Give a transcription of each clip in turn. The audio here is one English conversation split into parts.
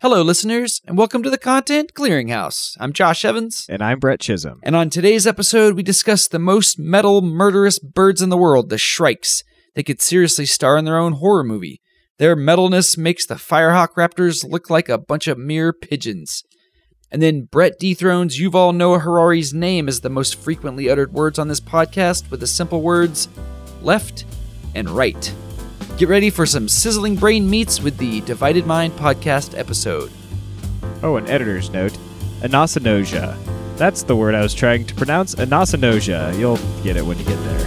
Hello, listeners, and welcome to the Content Clearinghouse. I'm Josh Evans, And I'm Brett Chisholm. and on today's episode, we discuss the most metal, murderous birds in the world, the Shrikes. They could seriously star in their own horror movie. Their metalness makes the Firehawk Raptors look like a bunch of mere pigeons. And then Brett dethrones Yuval Noah Harari's name as the most frequently uttered words on this podcast with the simple words left and right. Get ready for some sizzling brain meats with the Divided Mind podcast episode. Oh, an editor's note anosognosia. That's the word I was trying to pronounce. Anosognosia. You'll get it when you get there.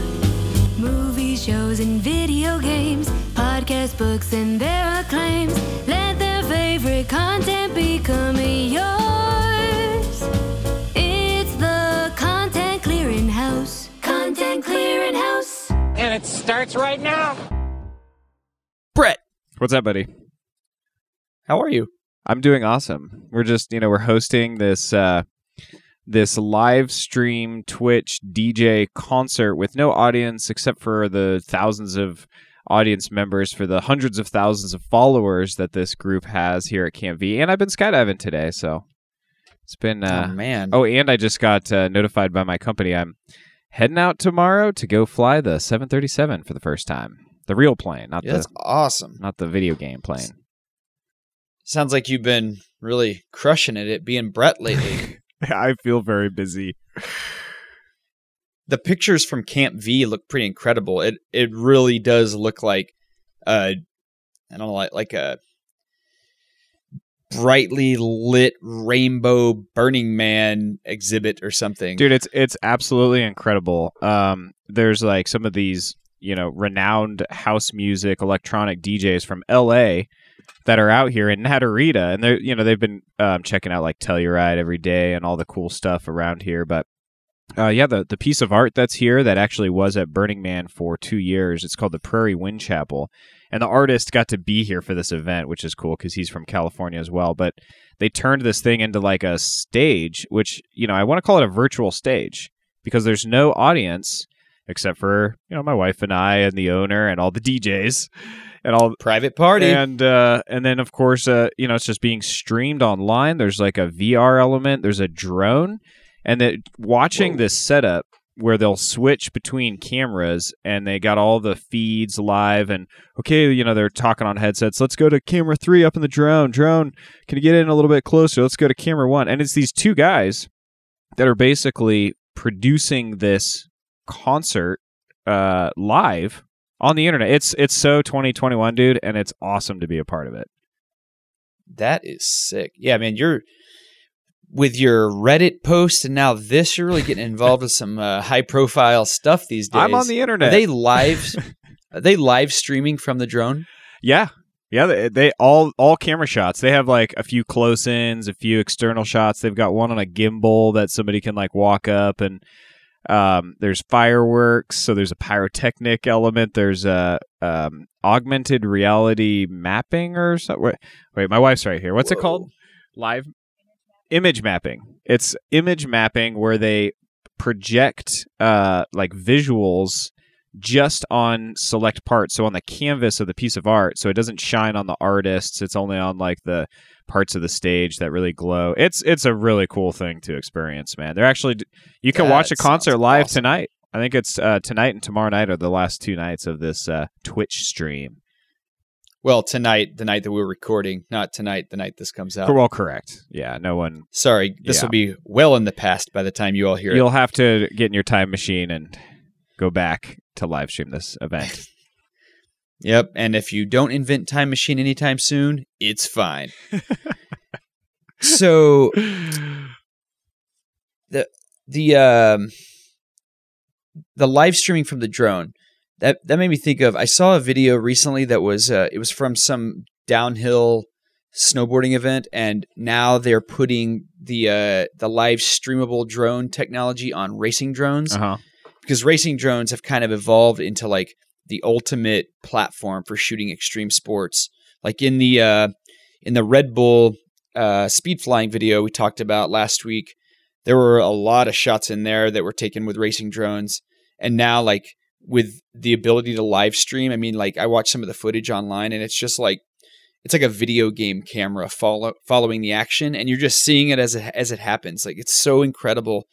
Movies, shows, and video games, podcast books, and their acclaims. Let their favorite content become yours. It's the Content Clearing House. Content Clearing House. And it starts right now. What's up, buddy? how are you? I'm doing awesome. We're just, you know, we're hosting this uh this live stream Twitch DJ concert with no audience except for the thousands of audience members for the hundreds of thousands of followers that this group has here at Camp V. And I've been skydiving today, so it's been uh oh man. Oh, and I just got uh, notified by my company. I'm heading out tomorrow to go fly the 737 for the first time. The real plane, not yeah, the that's awesome. not the video game plane. Sounds like you've been really crushing it at being Brett lately. I feel very busy. the pictures from Camp V look pretty incredible. It it really does look like uh I don't know like like a brightly lit rainbow Burning Man exhibit or something. Dude, it's it's absolutely incredible. Um there's like some of these, you know, renowned house music electronic DJs from LA that are out here in Naturita and they're you know, they've been um, checking out like Telluride every day and all the cool stuff around here, but Uh, yeah, the, the piece of art that's here that actually was at Burning Man for two years. It's called the Prairie Wind Chapel, and the artist got to be here for this event, which is cool because he's from California as well. But they turned this thing into like a stage, which you know I want to call it a virtual stage because there's no audience except for you know my wife and I and the owner and all the DJs and all Private party. and uh, and then of course uh, you know it's just being streamed online. There's like a VR element. There's a drone, and that watching Whoa. this setup where they'll switch between cameras and they got all the feeds live and okay you know they're talking on headsets let's go to camera three up in the drone drone can you get in a little bit closer let's go to camera one and it's these two guys that are basically producing this concert uh live on the internet it's it's so 2021 dude and it's awesome to be a part of it that is sick. Yeah, man, you're with your Reddit post and now this, you're really getting involved with some uh, high profile stuff these days. i'm on the internet. Are they live? are they live streaming from the drone? Yeah. Yeah, they, they all all camera shots. They have like a few close-ins, a few external shots. They've got one on a gimbal that somebody can like walk up and um, there's fireworks, so there's a pyrotechnic element. There's a um, augmented reality mapping or something. Wait, wait, my wife's right here. What's it called? Live image mapping. It's image mapping where they project uh, like visuals just on select parts so on the canvas of the piece of art so it doesn't shine on the artists it's only on like the parts of the stage that really glow it's it's a really cool thing to experience man they're actually you can watch a concert live awesome. tonight i think it's uh, tonight and tomorrow night are the last two nights of this uh, twitch stream Well, tonight, the night that we're recording, not tonight, the night this comes out. well correct yeah no one Sorry, this Yeah. will be well in the past by the time you all hear it. you'll have to get in your time machine and go back to live stream this event Yep. And if you don't invent Time Machine anytime soon, it's fine. so the the um the live streaming from the drone that that made me think of I saw a video recently that was uh, it was from some downhill snowboarding event and now they're putting the uh the live streamable drone technology on racing drones uh-huh because racing drones have kind of evolved into like the ultimate platform for shooting extreme sports. Like in the uh, in the Red Bull uh, speed flying video we talked about last week, there were a lot of shots in there that were taken with racing drones, and now like with the ability to live stream, I mean, like I watched some of the footage online, and it's just like it's like a video game camera follow, following the action, and you're just seeing it as it, as it happens. Like it's so incredible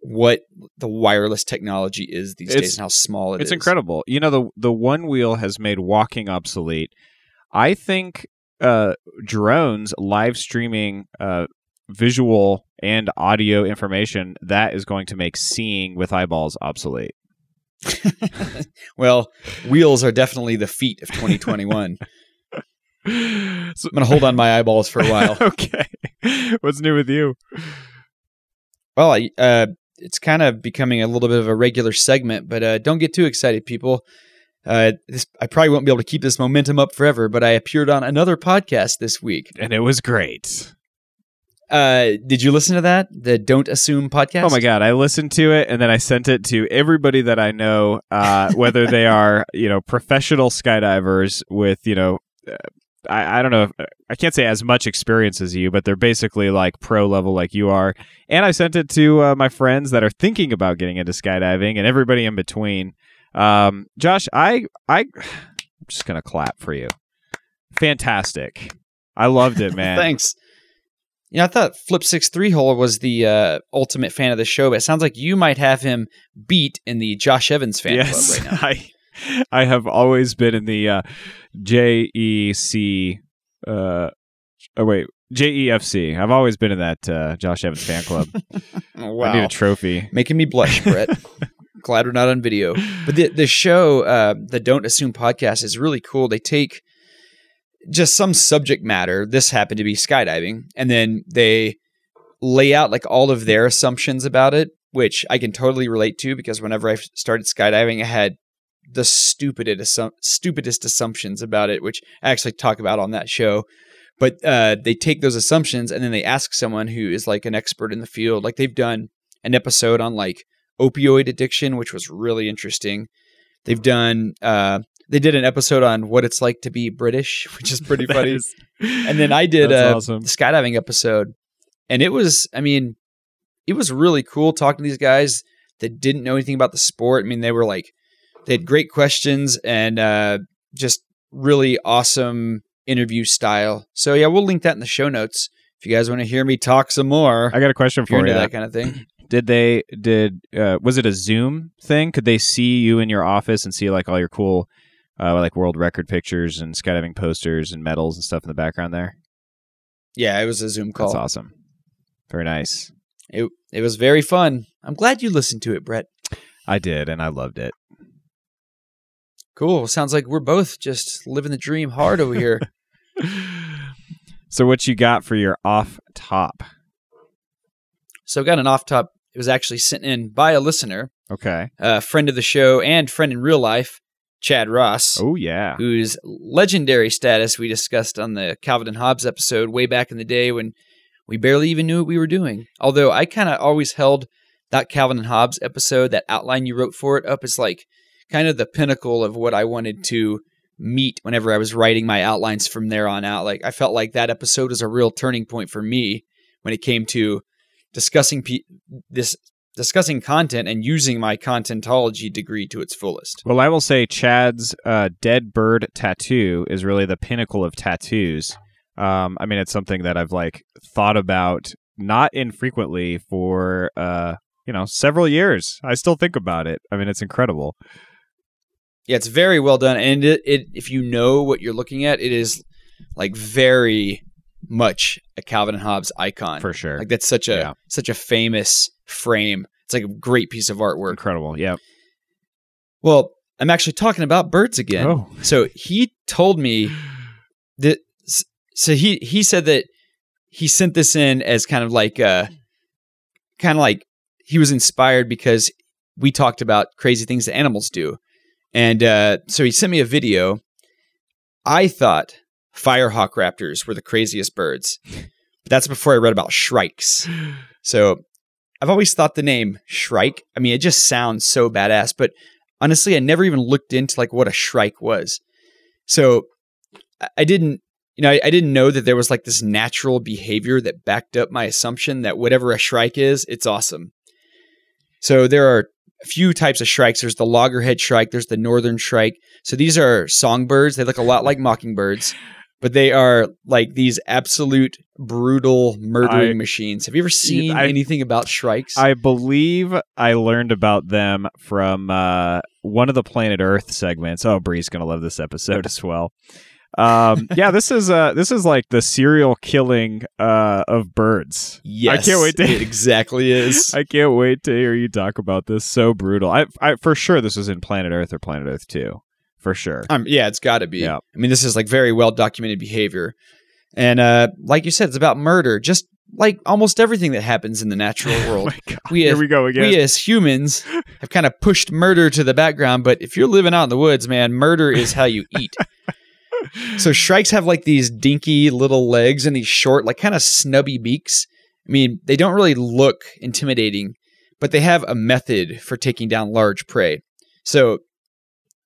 what the wireless technology is these It's- days and how small it it's is. incredible. You know, the the one wheel has made walking obsolete. I think uh, drones live streaming uh, visual and audio information that is going to make seeing with eyeballs obsolete. well, wheels are definitely the feet of 2021. So- I'm gonna hold on my eyeballs for a while. okay, what's new with you? Well, I, uh, it's kind of becoming a little bit of a regular segment, but uh, don't get too excited, people. Uh, this, I probably won't be able to keep this momentum up forever, but I appeared on another podcast this week. And it was great. Uh, did you listen to that? The Don't Assume podcast? Oh my god, I listened to it and then I sent it to everybody that I know, uh, whether they are you know professional skydivers with you know. I, I don't know. If, I can't say as much experience as you, but they're basically like pro level, like you are. And I sent it to uh, my friends that are thinking about getting into skydiving, and everybody in between. Um, Josh, I, I, I'm just gonna clap for you. Fantastic! I loved it, man. Thanks. You know, I thought Flip Six Three Hole was the uh, ultimate fan of the show, but it sounds like you might have him beat in the Josh Evans fan yes, club right now. I I have always been in the uh, J E C. Uh, oh wait, J E F C. I've always been in that uh, Josh Evans fan club. Oh, I need wow. a trophy. making me blush, Brett. Glad we're not on video. But the the show, uh, the Don't Assume podcast, is really cool. They take just some subject matter. This happened to be skydiving, and then they lay out like all of their assumptions about it, which I can totally relate to because whenever I started skydiving, I had the stupidest stupidest assumptions about it, which I actually talk about on that show. But uh, they take those assumptions and then they ask someone who is like an expert in the field. Like they've done an episode on like opioid addiction, which was really interesting. They've done uh, they did an episode on what it's like to be British, which is pretty funny. is- and then I did a awesome. skydiving episode, and it was I mean, it was really cool talking to these guys that didn't know anything about the sport. I mean, they were like they had great questions and uh, just really awesome interview style. So yeah, we'll link that in the show notes if you guys want to hear me talk some more. I got a question for you. that kind of thing. Did they did uh, was it a Zoom thing? Could they see you in your office and see like all your cool uh, like world record pictures and skydiving posters and medals and stuff in the background there? Yeah, it was a Zoom call. That's awesome. Very nice. It it was very fun. I'm glad you listened to it, Brett. I did, and I loved it. Cool. Sounds like we're both just living the dream hard over here. so, what you got for your off top? so I got an off top. It was actually sent in by a listener, Okay. a friend of the show and friend in real life, Chad Ross, Oh yeah. whose legendary status we discussed on the Calvin and Hobbes episode way back in the day when we barely even knew what we were doing. Although I kind of always held that Calvin and Hobbes episode, that outline you wrote for it, up as like kind of the pinnacle of what I wanted to meet whenever I was writing my outlines from there on out. Like I felt like that episode was a real turning point for me when it came to discussing this discussing content and using my contentology degree to its fullest. Well, I will say Chad's uh, dead bird tattoo is really the pinnacle of tattoos. Um, I mean, it's something that I've like thought about not infrequently for uh, you know several years. I still think about it. I mean, it's incredible. Yeah, it's very well done, and it, it if you know what you're looking at, it is like very much a Calvin and Hobbes icon. For sure. Like that's such a Yeah. such a famous frame. It's like a great piece of artwork. Incredible. Yeah. Well, I'm actually talking about birds again. Oh. So he told me that. So he he said that he sent this in as kind of like uh kind of like he was inspired because we talked about crazy things that animals do, and uh, so he sent me a video. I thought firehawk raptors were the craziest birds, but that's before I read about shrikes. So I've always thought the name shrike. I mean, it just sounds so badass, but honestly, I never even looked into like what a shrike was. So I- didn't, you know, I, I didn't know that there was like this natural behavior that backed up my assumption that whatever a shrike is, it's awesome. So there are few types of shrikes. There's the loggerhead shrike. There's the northern shrike. So these are songbirds. They look a lot like mockingbirds. but they are like these absolute brutal murdering I- machines. Have you ever seen I- anything about shrikes? I believe I learned about them from uh, one of the Planet Earth segments. Oh, Bree's gonna love this episode as well. Um, yeah, this is uh, this is like the serial killing uh, of birds. yes, I can't wait to- It exactly is. I can't wait to hear you talk about this. So brutal. I, I for sure this was in Planet Earth or Planet Earth Two, for sure. Um, yeah, it's got to be. Yeah. I mean, this is like very well documented behavior, and uh, like you said, it's about murder. Just like almost everything that happens in the natural Oh world. God. we Here have- we go again. we as humans have kind of pushed murder to the background, but if you're living out in the woods, man, murder is how you eat. So shrikes have like these dinky little legs and these short, like kind of snubby beaks. I mean, they don't really look intimidating, but they have a method for taking down large prey. So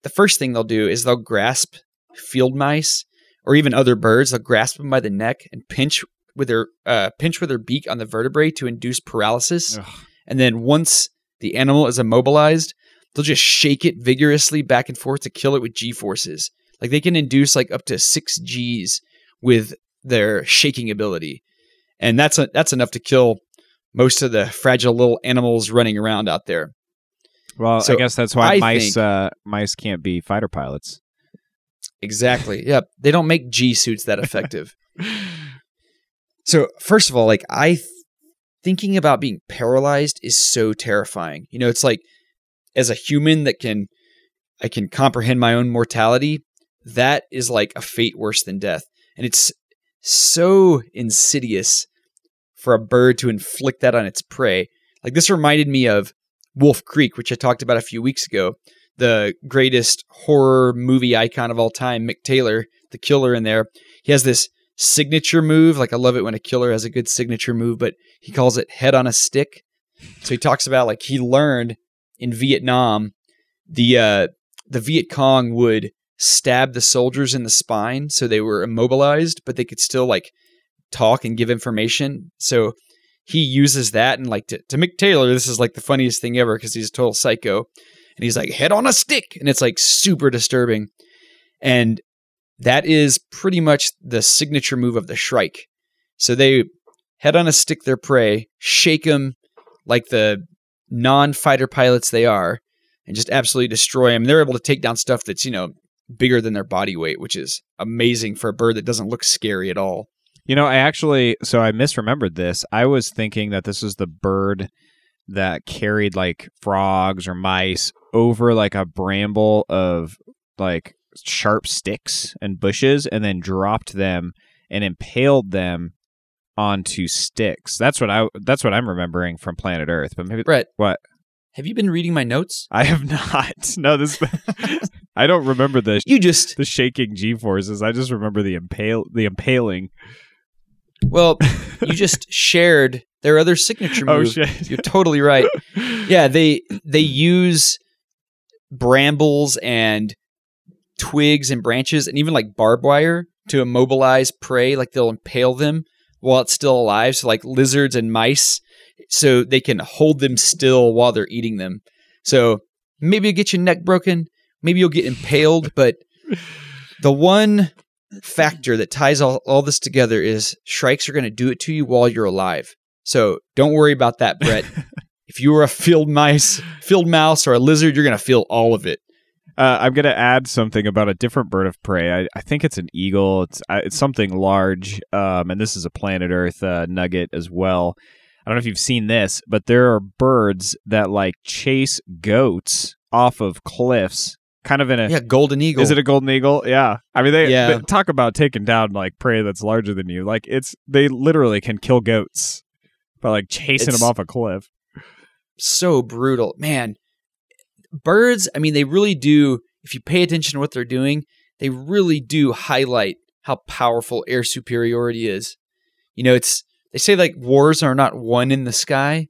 the first thing they'll do is they'll grasp field mice or even other birds. They'll grasp them by the neck and pinch with their uh, pinch with their beak on the vertebrae to induce paralysis. Ugh. And then once the animal is immobilized, they'll just shake it vigorously back and forth to kill it with G forces. Like they can induce like up to six G's with their shaking ability, and that's a, that's enough to kill most of the fragile little animals running around out there. well, so I guess that's why I mice think- uh, mice can't be fighter pilots. Exactly. Yep. They don't make G suits that effective. so first of all, like I th- thinking about being paralyzed is so terrifying. You know, it's like as a human that can I can comprehend my own mortality, that is like a fate worse than death. And it's so insidious for a bird to inflict that on its prey. Like this reminded me of Wolf Creek, which I talked about a few weeks ago. The greatest horror movie icon of all time, Mick Taylor, the killer in there. He has this signature move. Like I love it when a killer has a good signature move, but he calls it head on a stick. So he talks about like he learned in Vietnam, the uh, the Viet Cong would stab the soldiers in the spine so they were immobilized, but they could still like talk and give information. So he uses that and like to, to Mick Taylor, this is like the funniest thing ever because he's a total psycho. And he's like, head on a stick. And it's like super disturbing. And that is pretty much the signature move of the Shrike. So they head on a stick their prey, shake them like the non fighter pilots they are, and just absolutely destroy them. They're able to take down stuff that's, you know, bigger than their body weight, which is amazing for a bird that doesn't look scary at all. You know, I actually so I misremembered this. I was thinking that this was the bird that carried like frogs or mice over like a bramble of like sharp sticks and bushes and then dropped them and impaled them onto sticks. That's what I that's what I'm remembering from Planet Earth. But maybe Brett, what? have you been reading my notes? I have not. No, this I don't remember the You just, the shaking G forces. I just remember the impale the impaling. well, you just shared their other signature Oh move. shit. You're totally right. Yeah, they they use brambles and twigs and branches and even like barbed wire to immobilize prey. Like they'll impale them while it's still alive. So like lizards and mice, so they can hold them still while they're eating them. So maybe you'll get your neck broken, maybe you'll get impaled, but the one factor that ties all, all this together is shrikes are going to do it to you while you're alive. So don't worry about that, Brett. if you were a field mice, field mouse, or a lizard, you're going to feel all of it. Uh, I'm going to add something about a different bird of prey. I, I think it's an eagle. It's uh, it's something large, um, and this is a planet Earth uh, nugget as well. I don't know if you've seen this, but there are birds that like chase goats off of cliffs, kind of in a. Yeah, golden eagle. Is it a golden eagle? Yeah. I mean, they, Yeah. they talk about taking down like prey that's larger than you. Like it's they literally can kill goats by like chasing It's- them off a cliff. so brutal. Man, birds, I mean, they really do, if you pay attention to what they're doing, they really do highlight how powerful air superiority is. You know, it's, they say like wars are not won in the sky,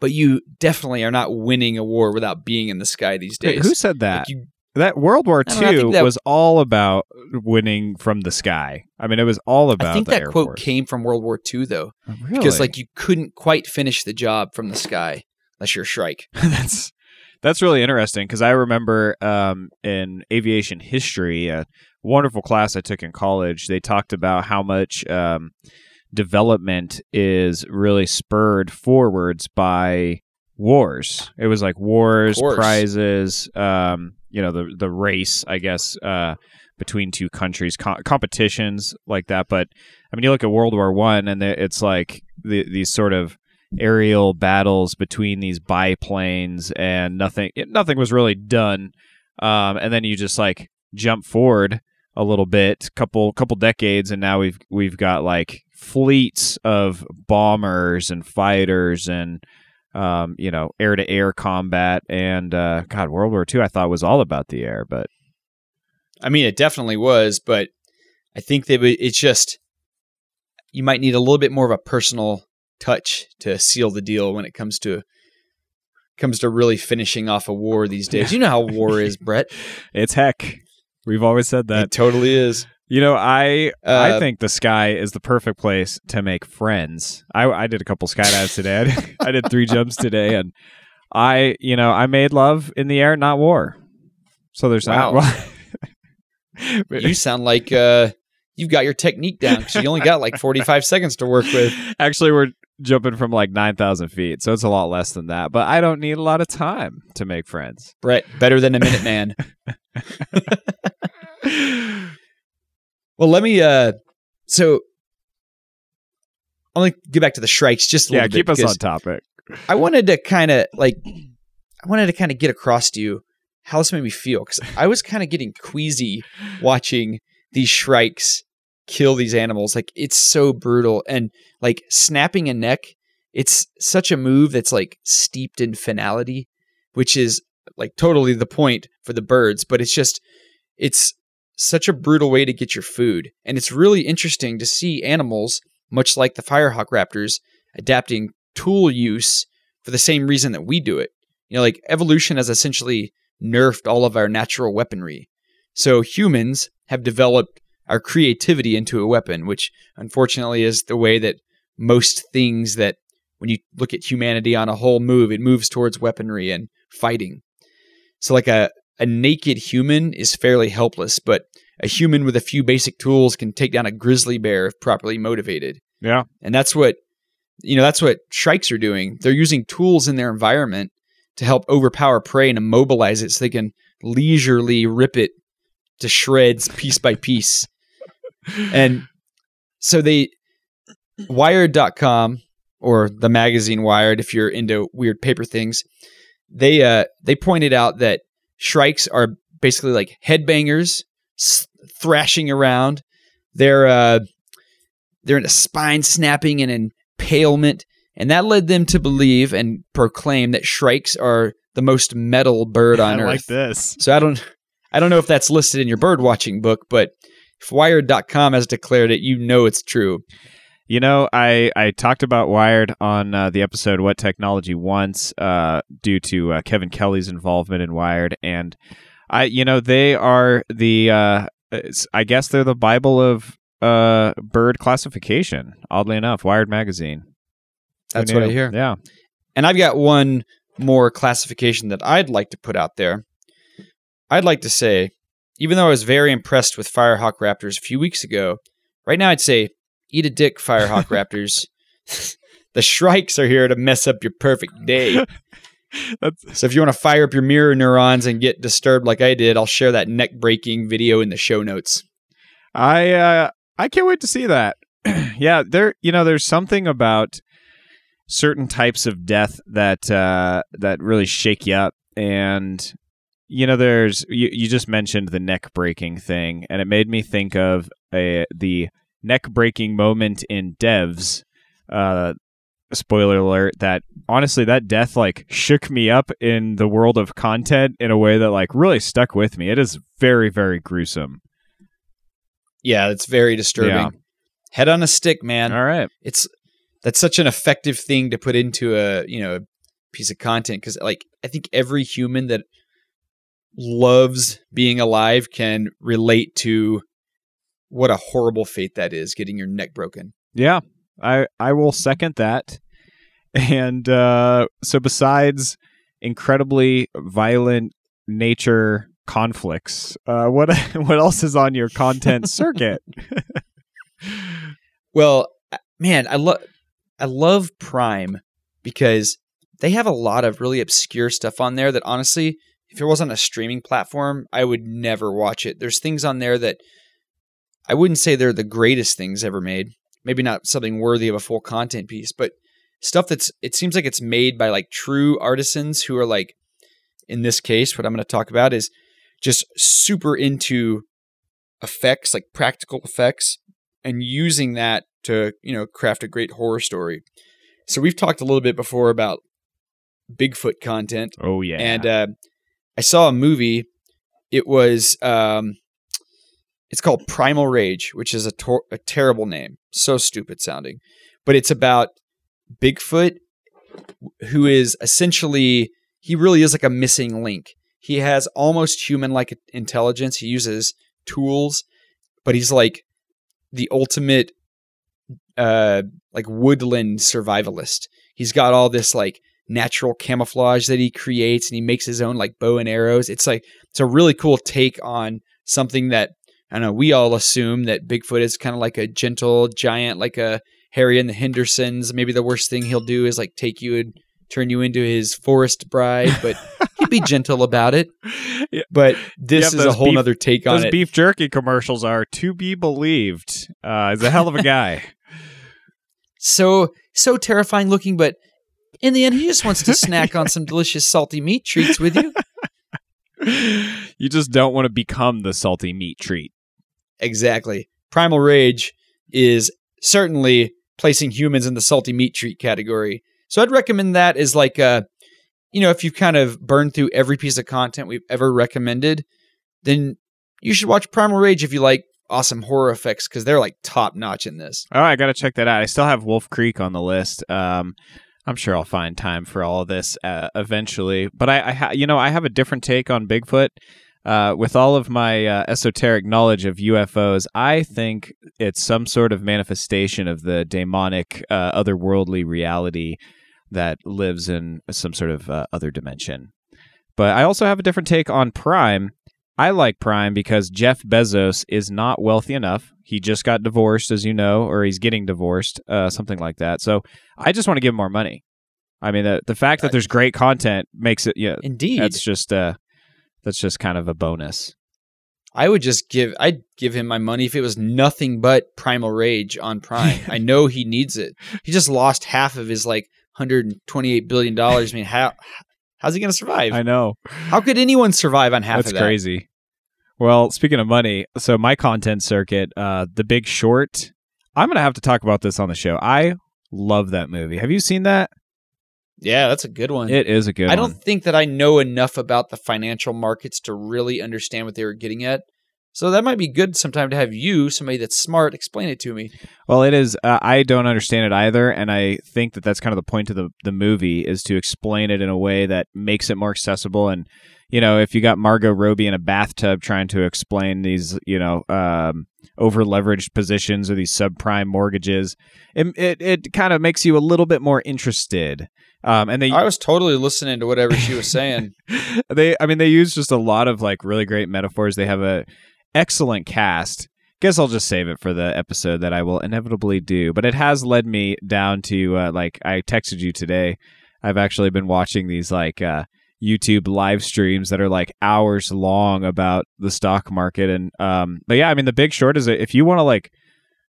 but you definitely are not winning a war without being in the sky these Wait, days. who said that? Like, you- That World War know, II that- was all about winning from the sky. I mean, it was all about. I think that quote Force. came from World War II, though, Oh, really? because like you couldn't quite finish the job from the sky unless you're a Shrike. that's that's really interesting because I remember um, in aviation history, a wonderful class I took in college, they talked about how much um, development is really spurred forwards by wars. It was like wars, prizes, um, you know, the the race, I guess, uh, between two countries, co- competitions like that. But I mean, you look at World War One, and it's like the, these sort of aerial battles between these biplanes, and nothing nothing was really done. Um, and then you just like jump forward a little bit, couple couple decades, and now we've we've got like fleets of bombers and fighters and um, you know air to air combat and uh, God, World War II I thought was all about the air, but I mean, it definitely was, but I think that it's just you might need a little bit more of a personal touch to seal the deal when it comes to comes to really finishing off a war these days. You know how war is, Brett. it's heck. We've always said that. it totally is. You know, I I Uh, think the sky is the perfect place to make friends. I I did a couple skydives today. I did, I did three jumps today, and I you know I made love in the air, not war. So there's Wow. not. You sound like uh, you've got your technique down because you only got like 45 seconds to work with. Actually, we're jumping from like nine thousand feet, so it's a lot less than that. But I don't need a lot of time to make friends. Brett, better than a minute man. Well, let me. uh So, I want to get back to the Shrikes just a yeah, little bit. keep us on topic. I wanted to kind of like, I wanted to kind of get across to you how this made me feel because I was kind of getting queasy watching these Shrikes kill these animals. Like it's so brutal and like snapping a neck. It's such a move that's like steeped in finality, which is like totally the point for the birds. But it's just, it's such a brutal way to get your food, and it's really interesting to see animals, much like the firehawk raptors, adapting tool use for the same reason that we do it. You know, like evolution has essentially nerfed all of our natural weaponry. So humans have developed our creativity into a weapon, which unfortunately is the way that most things that when you look at humanity on a whole move, it moves towards weaponry and fighting. So like a a naked human is fairly helpless, but a human with a few basic tools can take down a grizzly bear if properly motivated. Yeah, And that's what you know, that's what shrikes are doing. They're using tools in their environment to help overpower prey and immobilize it so they can leisurely rip it to shreds piece by piece. And so they wired.com or the magazine Wired if you're into weird paper things, they uh they pointed out that shrikes are basically like headbangers s- thrashing around. They're uh they're into spine snapping and impalement, and that led them to believe and proclaim that shrikes are the most metal bird on I earth. like this. So I don't I don't know if that's listed in your bird watching book, but if wired.com has declared it, you know it's true. You know, I, I talked about Wired on uh, the episode What Technology Wants uh, due to uh, Kevin Kelly's involvement in Wired. And, I you know, they are the, uh, I guess they're the Bible of uh, bird classification, oddly enough, Wired Magazine. That's what I hear. Yeah. And I've got one more classification that I'd like to put out there. I'd like to say, even though I was very impressed with Firehawk Raptors a few weeks ago, right now I'd say, eat a dick, Firehawk Raptors. the Shrikes are here to mess up your perfect day. So if you want to fire up your mirror neurons and get disturbed like I did, I'll share that neck breaking video in the show notes. I uh, I can't wait to see that. yeah, there you know there's something about certain types of death that uh, that really shake you up and you know there's you, you just mentioned the neck breaking thing and it made me think of a, the neck breaking moment in devs uh spoiler alert that honestly that death like shook me up in the world of content in a way that like really stuck with me it is very very gruesome Yeah, it's very disturbing. Yeah. Head on a stick, man. all right it's that's such an effective thing to put into a you know a piece of content because like i think every human that loves being alive can relate to what a horrible fate that is getting your neck broken Yeah, I I will second that. And uh, so, besides incredibly violent nature conflicts. Uh, what what else is on your content circuit? Well, uh, man, I love I love Prime because they have a lot of really obscure stuff on there that honestly, if it wasn't a streaming platform, I would never watch it. There's things on there that I wouldn't say they're the greatest things ever made. Maybe not something worthy of a full content piece, but stuff that's it seems like it's made by like true artisans who are like in this case what I'm going to talk about is just super into effects, like practical effects and using that to, you know, craft a great horror story. So we've talked a little bit before about Bigfoot content Oh yeah, and uh, I saw a movie. It was um, it's called Primal Rage, which is a, tor- a terrible name, so stupid sounding, but it's about Bigfoot, who is essentially he really is like a missing link. He has almost human like intelligence. He uses tools, but he's like the ultimate uh like woodland survivalist. He's got all this like natural camouflage that he creates and he makes his own like bow and arrows. It's like it's a really cool take on something that I know, we all assume that Bigfoot is kind of like a gentle giant like a Harry and the Hendersons. Maybe the worst thing he'll do is like take you and turn you into his forest bride, but he'd be gentle about it. Yeah. But this is a whole beef- nother take on those it. beef jerky commercials are to be believed. Uh, he's a hell of a guy. so so terrifying looking, but in the end, he just wants to snack on some delicious salty meat treats with you. you just don't want to become the salty meat treat. Exactly. Primal Rage is certainly placing humans in the salty meat treat category. So I'd recommend that as like a, you know, if you've kind of burned through every piece of content we've ever recommended, then you should watch Primal Rage if you like awesome horror effects because they're like top notch in this. All right, I got to check that out. I still have Wolf Creek on the list. Um, I'm sure I'll find time for all of this uh, eventually. But I, I ha- you know, I have a different take on Bigfoot. Uh, with all of my uh, esoteric knowledge of UFOs, I think it's some sort of manifestation of the demonic, uh, otherworldly reality that lives in some sort of uh, other dimension. But I also have a different take on Prime. I like Prime because Jeff Bezos is not wealthy enough. He just got divorced, as you know, or he's getting divorced, uh, something like that. So I just want to give him more money. I mean, the the fact that there's great content makes it yeah. Indeed. That's just uh, that's just kind of a bonus. I would just give I'd give him my money if it was nothing but Primal Rage on Prime. I know he needs it. He just lost half of his like 128 billion dollars. I mean, how how's he going to survive? I know. How could anyone survive on half That's of that? crazy. Well, speaking of money, so my content circuit, uh, The Big Short. I'm gonna have to talk about this on the show. I love that movie. Have you seen that? Yeah, that's a good one. It is a good. One. I don't one. think that I know enough about the financial markets to really understand what they were getting at. So that might be good sometime to have you, somebody that's smart, explain it to me. Well, it is. Uh, I don't understand it either, and I think that that's kind of the point of the the movie is to explain it in a way that makes it more accessible. And you know, if you got Margot Robbie in a bathtub trying to explain these, you know, um, over leveraged positions or these subprime mortgages, it it, it kind of makes you a little bit more interested. Um, and they I was totally listening to whatever she was saying. they I mean they use just a lot of like really great metaphors. They have a excellent cast. Guess I'll just save it for the episode that I will inevitably do. But it has led me down to uh, like I texted you today. I've actually been watching these like uh, YouTube live streams that are like hours long about the stock market and um but yeah, I mean the big short is if you want to like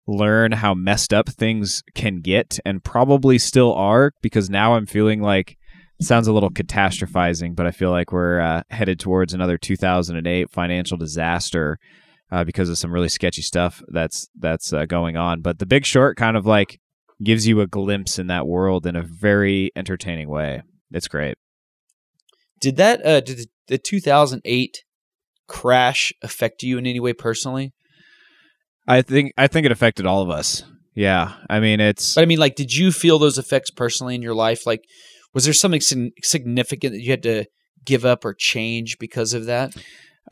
learn how messed up things can get and probably still are because now I'm feeling like sounds a little catastrophizing, but I feel like we're uh, headed towards another 2008 financial disaster uh, because of some really sketchy stuff that's that's uh, going on. But The Big Short kind of like gives you a glimpse in that world in a very entertaining way. It's great. Did that uh did the, the 2008 crash affect you in any way personally? I think I think it affected all of us. Yeah, I mean it's But I mean like did you feel those effects personally in your life like was there something significant that you had to give up or change because of that?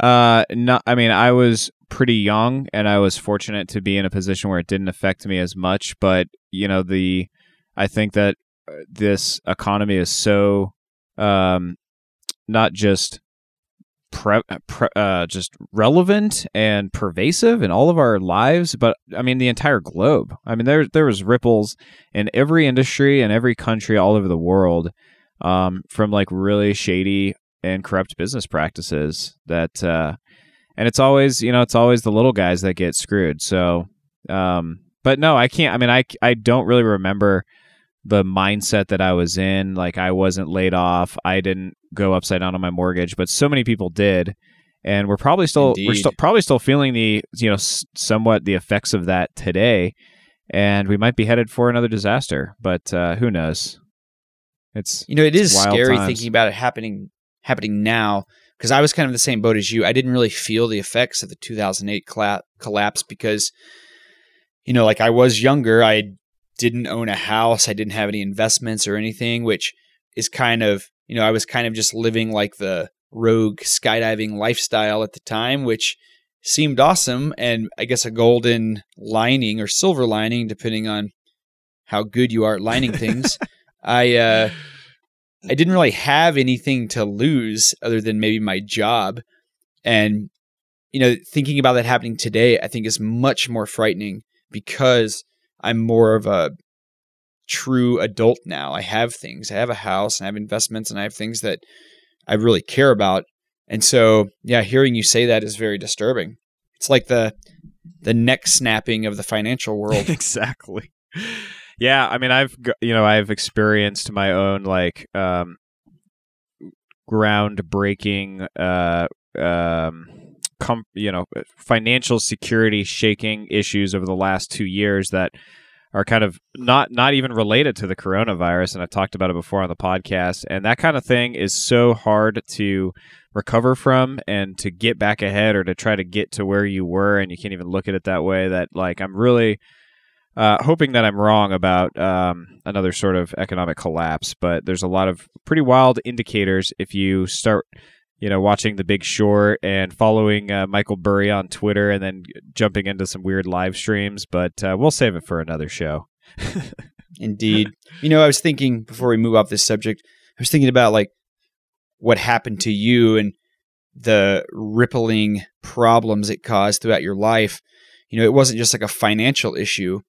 Uh, not. I mean, I was pretty young, and I was fortunate to be in a position where it didn't affect me as much. But you know, the I think that uh, this economy is so um, not just pre- pre- uh, just relevant and pervasive in all of our lives, but I mean the entire globe. I mean there there was ripples in every industry and every country all over the world um, from like really shady and corrupt business practices that uh, and it's always you know it's always the little guys that get screwed. So um, but no, I can't. I mean I I don't really remember the mindset that I was in. Like I wasn't laid off. I didn't go upside down on my mortgage, but so many people did, and we're probably still we're still probably still feeling the you know s- somewhat the effects of that today, and we might be headed for another disaster. But uh, who knows? It's You know, It's scary times. thinking about it happening happening now because I was kind of the same boat as you. I didn't really feel the effects of the 2008 colla- collapse because you know, like I was younger, I didn't own a house, I didn't have any investments or anything, which is kind of, you know, I was kind of just living like the rogue skydiving lifestyle at the time, which seemed awesome and I guess a golden lining or silver lining depending on how good you are at lining things. I uh I didn't really have anything to lose other than maybe my job. And, you know, thinking about that happening today, I think is much more frightening because I'm more of a true adult now. I have things. I have a house and I have investments and I have things that I really care about. And so, yeah, hearing you say that is very disturbing. It's like the the neck snapping of the financial world. exactly. Yeah, I mean, I've you know I've experienced my own like um, groundbreaking, uh, um, com- you know, financial security shaking issues over the last two years that are kind of not not even related to the coronavirus, and I've talked about it before on the podcast. And that kind of thing is so hard to recover from and to get back ahead or to try to get to where you were, and you can't even look at it that way. That like I'm really uh, hoping that I'm wrong about um, another sort of economic collapse, but there's a lot of pretty wild indicators if you start, you know, watching The Big Short and following uh, Michael Burry on Twitter, and then jumping into some weird live streams. But uh, we'll save it for another show. Indeed. you know, I was thinking before we move off this subject, I was thinking about like what happened to you and the rippling problems it caused throughout your life. You know, it wasn't just like a financial issue.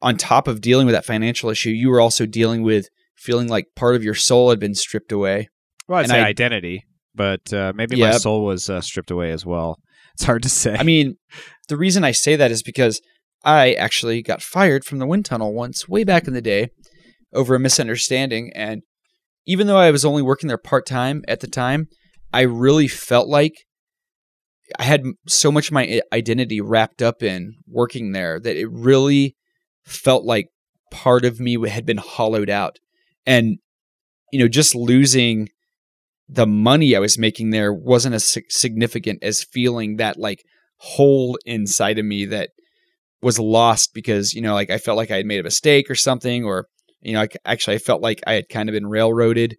On top of dealing with that financial issue, you were also dealing with feeling like part of your soul had been stripped away. Well, I'd And say I- identity, but uh, maybe my soul was uh, stripped away as well. It's hard to say. I mean, the reason I say that is because I actually got fired from the wind tunnel once, way back in the day, over a misunderstanding. And even though I was only working there part time at the time, I really felt like I had so much of my identity wrapped up in working there that it really felt like part of me had been hollowed out. And, you know, just losing the money I was making there wasn't as significant as feeling that like hole inside of me that was lost because you know like I felt like I had made a mistake or something or you know like actually I felt like I had kind of been railroaded.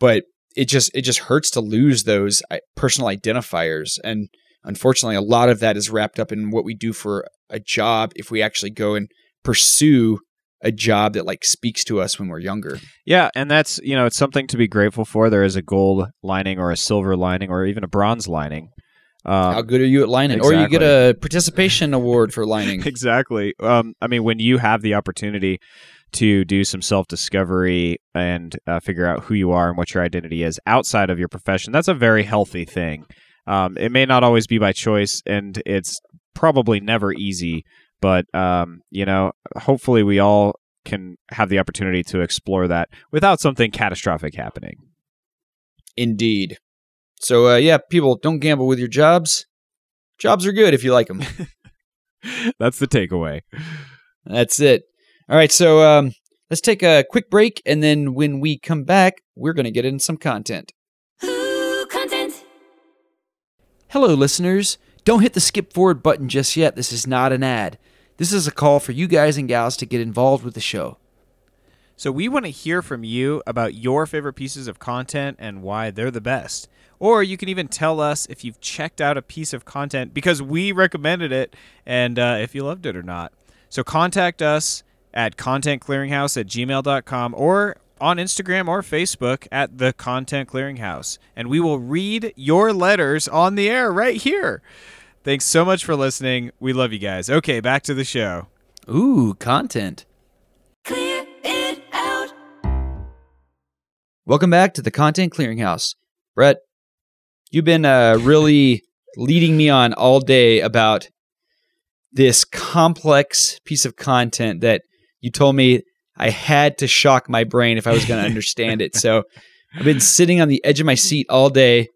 But it just it just hurts to lose those personal identifiers. And unfortunately a lot of that is wrapped up in what we do for a job if we actually go and pursue a job that like speaks to us when we're younger Yeah, and that's you know it's something to be grateful for. There is a gold lining or a silver lining or even a bronze lining. Um, how good are you at lining or you get a participation award for lining exactly. Um, I mean, when you have the opportunity to do some self discovery and uh, figure out who you are and what your identity is outside of your profession, that's a very healthy thing. Um, it may not always be by choice, and it's probably never easy. But um, you know, hopefully, we all can have the opportunity to explore that without something catastrophic happening. Indeed. So uh, yeah, people don't gamble with your jobs. Jobs are good if you like them. That's the takeaway. That's it. All right, so um, let's take a quick break, and then when we come back, we're going to get in some content. Ooh, content. Hello, listeners. Don't hit the skip forward button just yet. This is not an ad. This is a call for you guys and gals to get involved with the show. So we want to hear from you about your favorite pieces of content and why they're the best. Or you can even tell us if you've checked out a piece of content because we recommended it and uh, if you loved it or not. So contact us at contentclearinghouse at gmail.com or on Instagram or Facebook at the Content Clearinghouse, and we will read your letters on the air right here. Thanks so much for listening. We love you guys. Okay, back to the show. Ooh, content. Clear it out. Welcome back to the Content Clearinghouse. Brett, you've been uh, really leading me on all day about this complex piece of content that you told me I had to shock my brain if I was going to understand it. So I've been sitting on the edge of my seat all day.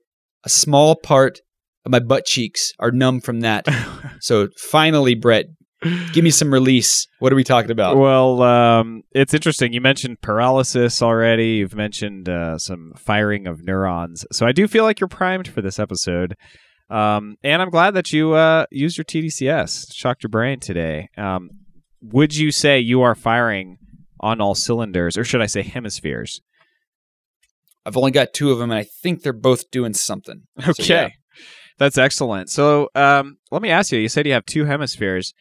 A small part of my butt cheeks are numb from that. So finally, Brett, give me some release. What are we talking about? Well, um, it's interesting. You mentioned paralysis already. You've mentioned uh, some firing of neurons. So I do feel like you're primed for this episode. Um, and I'm glad that you uh, used your TDCS, shocked your brain today. Um, would you say you are firing on all cylinders, or should I say hemispheres? I've only got two of them, and I think they're both doing something. So, Okay. yeah. That's excellent. So um, let me ask you you said you have two hemispheres.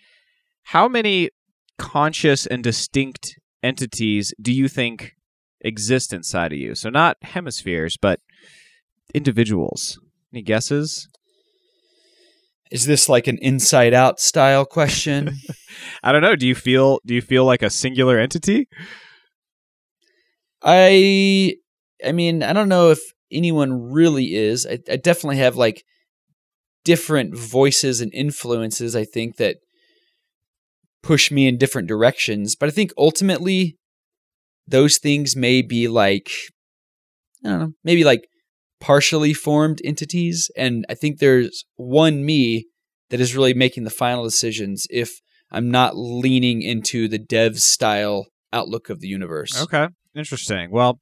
How many conscious and distinct entities do you think exist inside of you? So not hemispheres, but individuals. Any guesses? Is this like an inside out style question? I don't know. Do you feel do you feel like a singular entity? I I mean, I don't know if anyone really is. I, I definitely have like different voices and influences, I think, that push me in different directions. But I think ultimately those things may be like I don't know, maybe like partially formed entities. And I think there's one me that is really making the final decisions if I'm not leaning into the dev style outlook of the universe. Okay. Interesting. Well,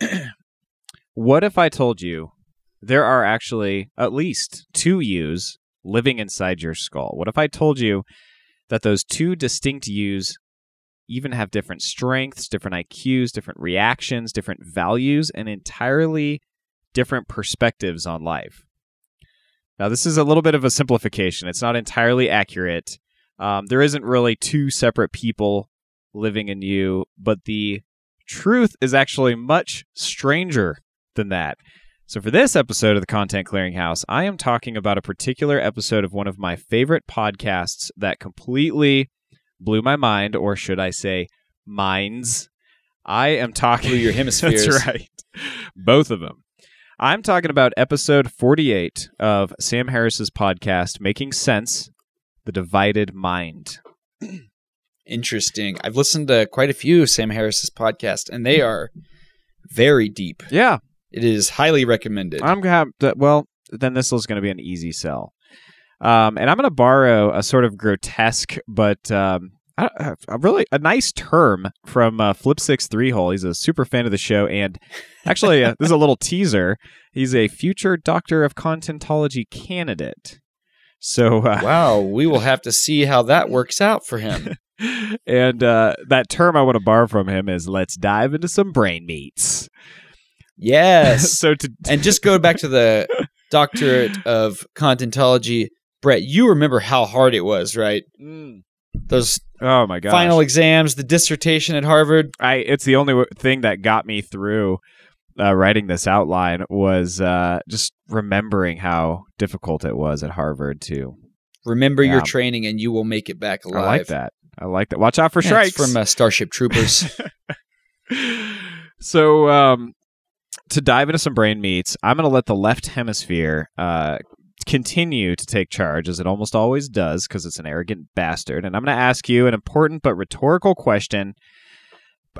what if I told you there are actually at least two yous living inside your skull? What if I told you that those two distinct yous even have different strengths, different IQs, different reactions, different values, and entirely different perspectives on life? Now, this is a little bit of a simplification. It's not entirely accurate. Um, there isn't really two separate people living in you, but the truth is actually much stranger than that. So, for this episode of the Content Clearinghouse, I am talking about a particular episode of one of my favorite podcasts that completely blew my mind, or should I say, minds. I am talking. Blew your hemispheres. That's right. Both of them. I'm talking about episode 48 of Sam Harris's podcast, Making Sense The Divided Mind. Interesting. I've listened to quite a few of Sam Harris's podcasts, and they are very deep. Yeah, It is highly recommended. I'm gonna have well, then this is gonna be an easy sell. Um, and I'm gonna borrow a sort of grotesque, but um, a, a really a nice term from uh, Flip Six Three Hole. He's a super fan of the show, and actually, uh, this is a little teaser. He's a future Doctor of Contentology candidate. So, uh, wow, we will have to see how that works out for him. and uh, that term I want to borrow from him is "Let's dive into some brain meats." Yes. so to and just go back to the doctorate of contentology. Brett, you remember how hard it was, right? Those oh my god, final exams, the dissertation at Harvard. I it's the only w- thing that got me through uh, writing this outline was uh, just remembering how difficult it was at Harvard to. Remember your training and you will make it back alive. I like that. I like that. Watch out for Yeah, it's strikes. from uh, Starship Troopers. so um, to dive into some brain meats, I'm going to let the left hemisphere uh, continue to take charge as it almost always does because it's an arrogant bastard. And I'm going to ask you an important but rhetorical question.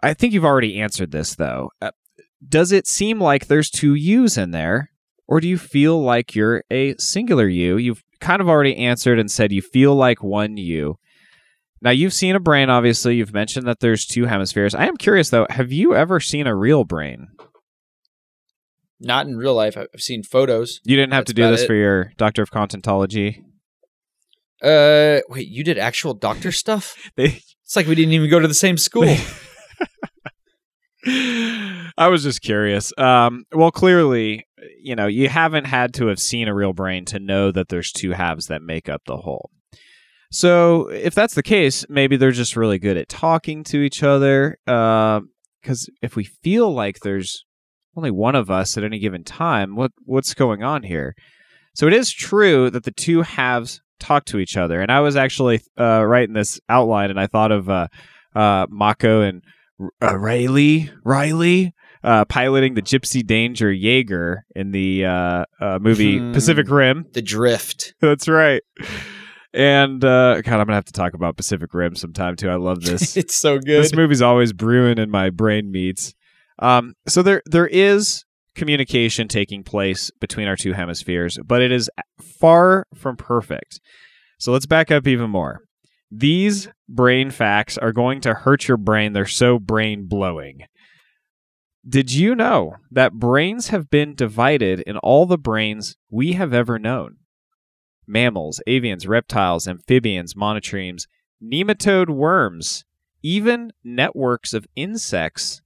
I think you've already answered this though. Uh, does it seem like there's two U's in there, or do you feel like you're a singular U? You've kind of already answered and said you feel like one U. Now you've seen a brain, obviously. You've mentioned that there's two hemispheres. I am curious though. Have you ever seen a real brain? Not in real life. I've seen photos. You didn't have That's to do this it. for your Doctor of Contentology. Uh, wait, you did actual doctor stuff? They, It's like we didn't even go to the same school. I was just curious. Um, well, clearly, you know, you haven't had to have seen a real brain to know that there's two halves that make up the whole. So, if that's the case, maybe they're just really good at talking to each other. Uh, because if we feel like there's only one of us at any given time, what what's going on here? So it is true that the two halves talk to each other, and I was actually uh, writing this outline, and I thought of uh, uh, Mako and uh, Riley, Riley. Uh, piloting the Gypsy Danger Jaeger in the uh, uh, movie Hmm. Pacific Rim. The drift. That's right. And uh, God, I'm gonna have to talk about Pacific Rim sometime too. I love this. it's so good. this movie's always brewing in my brain meats. Um, so there there is communication taking place between our two hemispheres, but it is far from perfect. So let's back up even more. These brain facts are going to hurt your brain. They're so brain blowing. Did you know that brains have been divided in all the brains we have ever known? Mammals, avians, reptiles, amphibians, monotremes, nematode worms, even networks of insects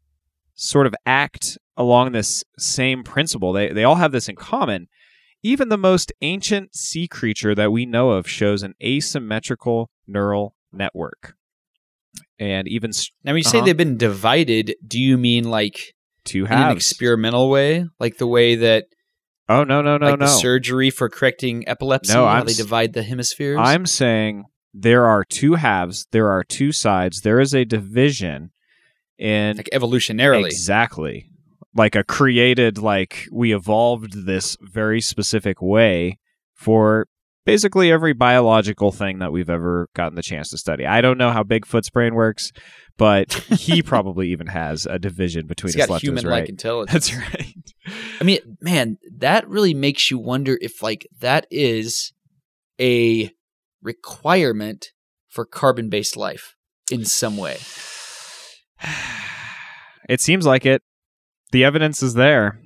sort of act along this same principle. They, they all have this in common. Even the most ancient sea creature that we know of shows an asymmetrical neural network. And even Now, when you say Uh-huh. they've been divided, do you mean like two in an experimental way, like the way that oh no no no like no! surgery for correcting epilepsy, No, how they divide the hemispheres? I'm saying there are two halves. There are two sides. There is a division in like evolutionarily. Exactly. Like a created, like we evolved this very specific way for basically every biological thing that we've ever gotten the chance to study. I don't know how Bigfoot's brain works, but he probably even has a division between He's his got and human-like right. intelligence. That's right. I mean, man, that really makes you wonder if like that is a requirement for carbon-based life in some way. it seems like it. The evidence is there.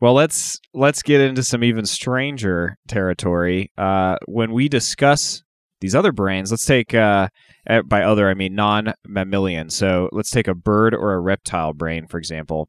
Well, let's let's get into some even stranger territory. Uh, when we discuss these other brains, let's take uh, eh, by other I mean non-mammalian. So let's take a bird or a reptile brain, for example.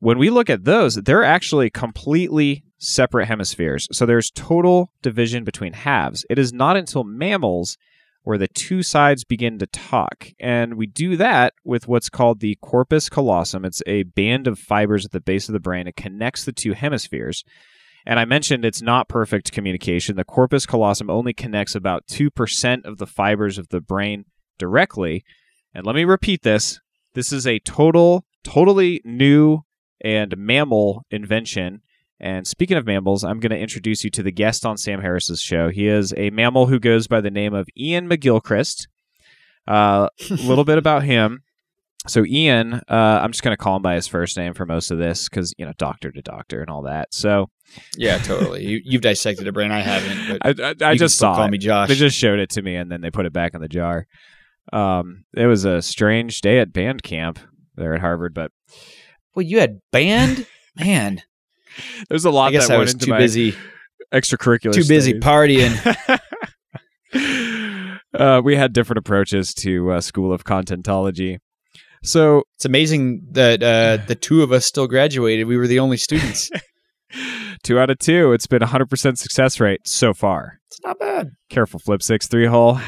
When we look at those, they're actually completely separate hemispheres. So there's total division between halves. It is not until mammals where the two sides begin to talk. And we do that with what's called the corpus callosum. It's a band of fibers at the base of the brain. It connects the two hemispheres. And I mentioned it's not perfect communication. The corpus callosum only connects about 2% of the fibers of the brain directly. And let me repeat this this is a total, totally new and mammal invention. And speaking of mammals, I'm going to introduce you to the guest on Sam Harris's show. He is a mammal who goes by the name of Iain McGilchrist. A little bit about him. So Iain, uh, I'm just going to call him by his first name for most of this because you know doctor to doctor and all that. So Yeah, totally. you, you've dissected a brain. I haven't, but I, I, I just saw call it. me Josh. They just showed it to me and then they put it back in the jar. Um, it was a strange day at band camp there at Harvard, but well, you had band, man. there's a lot I guess that I went was into too busy, extracurricular. too busy studies. partying. uh, we had different approaches to uh, School of Contentology. So It's amazing that uh, the two of us still graduated. We were the only students. two out of two. It's been a hundred percent success rate so far. it's not bad. Careful, flip six three hole.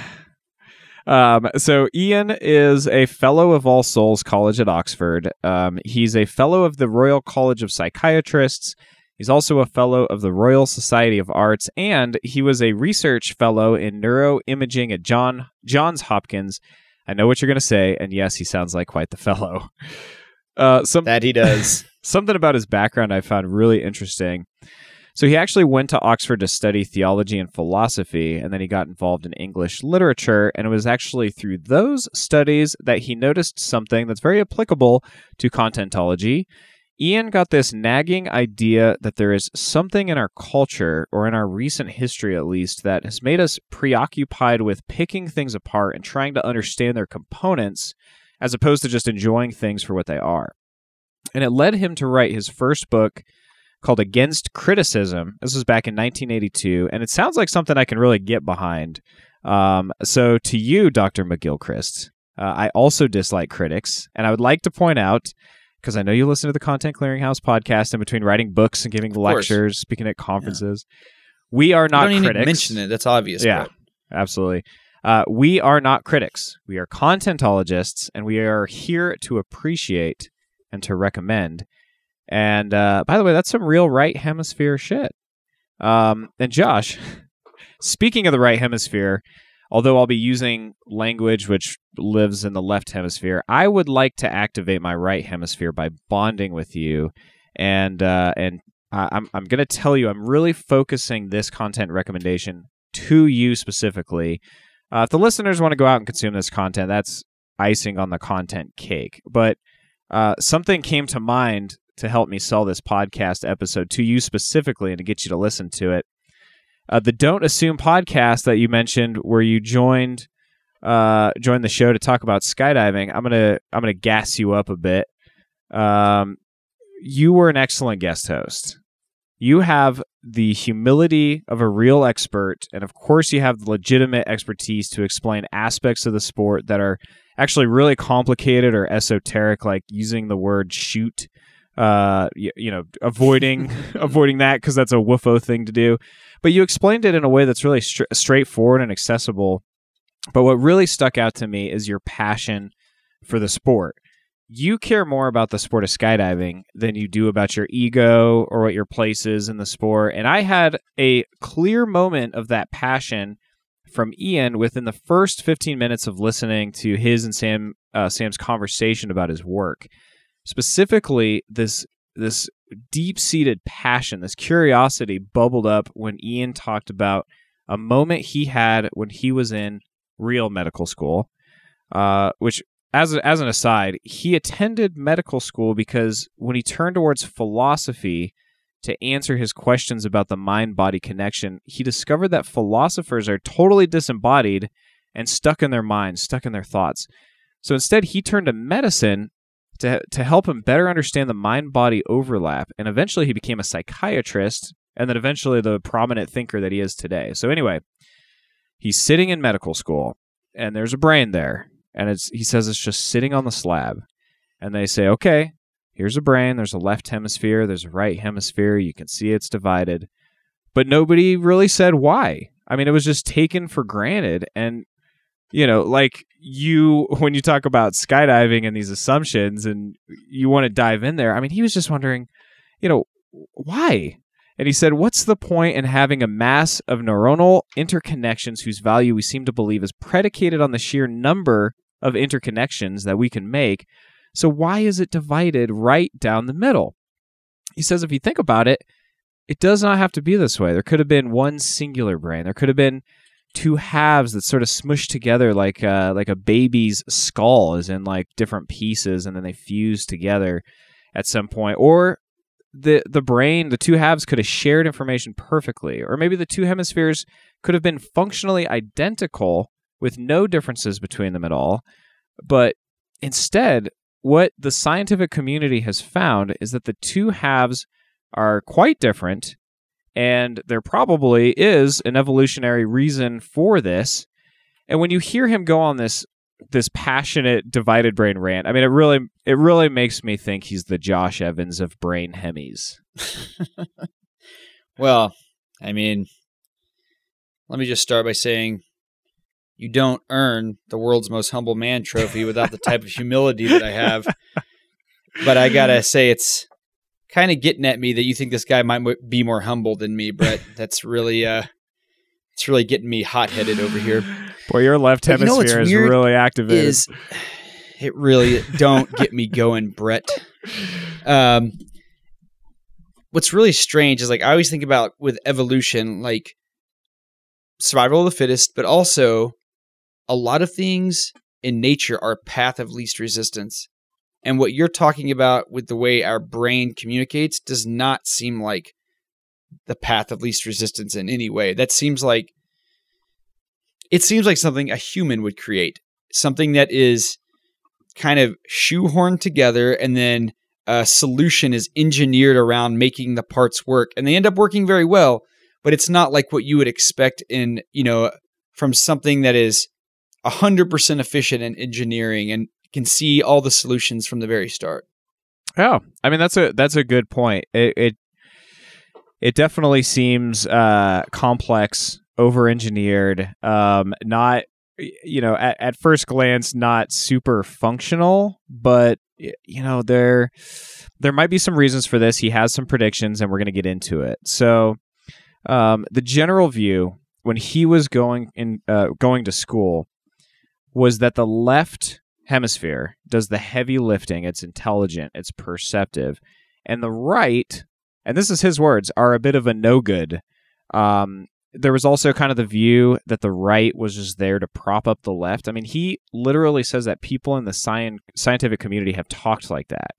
Um, so Iain is a fellow of All Souls College at Oxford. Um, he's a fellow of the Royal College of Psychiatrists. He's also a fellow of the Royal Society of Arts, and he was a research fellow in neuroimaging at John Johns Hopkins. I know what you're going to say, and yes, he sounds like quite the fellow. Uh, some That he does. something about his background I found really interesting. So he actually went to Oxford to study theology and philosophy, and then he got involved in English literature. And it was actually through those studies that he noticed something that's very applicable to contentology. Iain got this nagging idea that there is something in our culture, or in our recent history at least, that has made us preoccupied with picking things apart and trying to understand their components, as opposed to just enjoying things for what they are and it led him to write his first book called Against Criticism. This was back in 1982, and it sounds like something I can really get behind. Um, so, to you, Dr. McGilchrist, uh, I also dislike critics, and I would like to point out, because I know you listen to the Content Clearinghouse podcast in between writing books and giving lectures, speaking at conferences. We are not don't even critics. mention it. That's obvious. Yeah. but Absolutely. Uh, we are not critics. We are contentologists, and we are here to appreciate and to recommend. And uh, by the way, that's some real right hemisphere shit. Um, and Josh, speaking of the right hemisphere, although I'll be using language which lives in the left hemisphere, I would like to activate my right hemisphere by bonding with you, and uh, and I- I'm I'm to tell you I'm really focusing this content recommendation to you specifically. Uh, if the listeners want to go out and consume this content, that's icing on the content cake. But uh, something came to mind to help me sell this podcast episode to you specifically and to get you to listen to it. Uh, the Don't Assume podcast that you mentioned, where you joined uh, joined the show to talk about skydiving. I'm gonna I'm gonna gas you up a bit. Um, you were an excellent guest host. You have the humility of a real expert, and of course, you have the legitimate expertise to explain aspects of the sport that are actually really complicated or esoteric, like using the word chute. Uh, you, you know, avoiding avoiding that because that's a whuffo thing to do. But you explained it in a way that's really stra- straightforward and accessible. But what really stuck out to me is your passion for the sport you care more about the sport of skydiving than you do about your ego or what your place is in the sport. And I had a clear moment of that passion from Iain within the first 15 minutes of listening to his and Sam uh, Sam's conversation about his work. Specifically, this this deep-seated passion, this curiosity bubbled up when Iain talked about a moment he had when he was in real medical school, uh, which as a, as an aside, he attended medical school because when he turned towards philosophy to answer his questions about the mind body connection, he discovered that philosophers are totally disembodied and stuck in their minds, stuck in their thoughts. So instead, he turned to medicine to to help him better understand the mind body overlap, and eventually he became a psychiatrist, and then eventually the prominent thinker that he is today. So anyway, he's sitting in medical school, and there's a brain there and it's he says it's just sitting on the slab. And they say okay here's a brain. There's a left hemisphere. There's a right hemisphere. You can see it's divided. But nobody really said why. I mean it was just taken for granted and you know like you when you talk about skydiving and these assumptions and you want to dive in there i mean he was just wondering you know why and he said, What's the point in having a mass of neuronal interconnections whose value we seem to believe is predicated on the sheer number of interconnections that we can make? So, why is it divided right down the middle? He says, if you think about it, it does not have to be this way. There could have been one singular brain. There could have been two halves that sort of smushed together like uh, like a baby's skull is in like different pieces and then they fuse together at some point or the the brain, the two halves could have shared information perfectly, or maybe the two hemispheres could have been functionally identical with no differences between them at all. But instead, what the scientific community has found is that the two halves are quite different, and there probably is an evolutionary reason for this. And when you hear him go on this this passionate divided brain rant. I mean, it really it really makes me think he's the Josh Evans of brain hemis. Well, I mean, let me just start by saying you don't earn the world's most humble man trophy without the type of humility that I have. But I gotta say, it's kind of getting at me that you think this guy might be more humble than me, Brett. That's really, uh, it's really getting me hot headed over here. Boy, your left But you know hemisphere is really activated. Is it really don't get me going, Brett? Um, what's really strange is like I always think about with evolution, like survival of the fittest, but also a lot of things in nature are path of least resistance. And what you're talking about with the way our brain communicates does not seem like the path of least resistance in any way. That seems like it seems like something a human would create, something that is kind of shoehorned together and then a solution is engineered around making the parts work and they end up working very well, but it's not like what you would expect in, you know, from something that is 100% efficient in engineering and can see all the solutions from the very start. Oh, I mean that's a that's a good point. It it, it definitely seems uh, complex, over engineered, um, not you know, at, at first glance, not super functional, but you know, there there might be some reasons for this. He has some predictions, and we're going to get into it. So, um, the general view when he was going in uh, going to school was that the left hemisphere does the heavy lifting. It's intelligent. It's perceptive, and the right, and this is his words, are a bit of a no good. Um, there was also kind of the view that the right was just there to prop up the left. I mean, he literally says that people in the scien- scientific community have talked like that.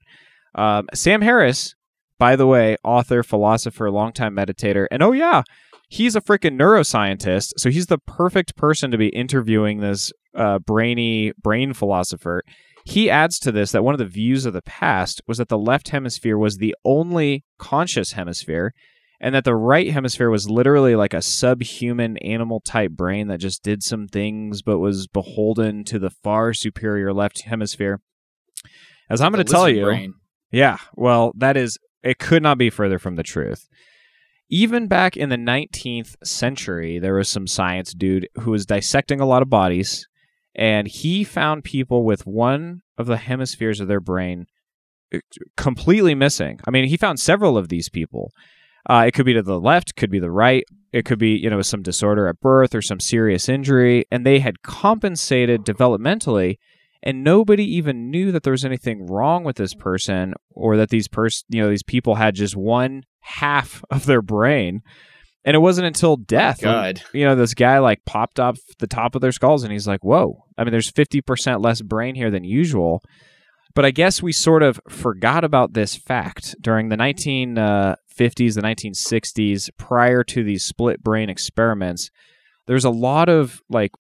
Um, Sam Harris, by the way, author, philosopher, longtime meditator, and oh yeah, he's a freaking neuroscientist, so he's the perfect person to be interviewing this uh, brainy brain philosopher. He adds to this that one of the views of the past was that the left hemisphere was the only conscious hemisphere, and that the right hemisphere was literally like a subhuman animal type brain that just did some things but was beholden to the far superior left hemisphere. As I'm going to tell you, brain. yeah, well, that is, it could not be further from the truth. Even back in the 19th century, there was some science dude who was dissecting a lot of bodies, and he found people with one of the hemispheres of their brain uh, completely missing. I mean, he found several of these people. Uh, it could be to the left, could be the right. It could be, you know, some disorder at birth or some serious injury, and they had compensated developmentally and nobody even knew that there was anything wrong with this person or that these pers- you know these people had just one half of their brain. And it wasn't until death when, God. you know this guy like popped off the top of their skulls and he's like whoa. I mean there's 50% less brain here than usual. But i guess we sort of forgot about this fact during the 1950s uh, the 1960s prior to these split brain experiments. There's a lot of like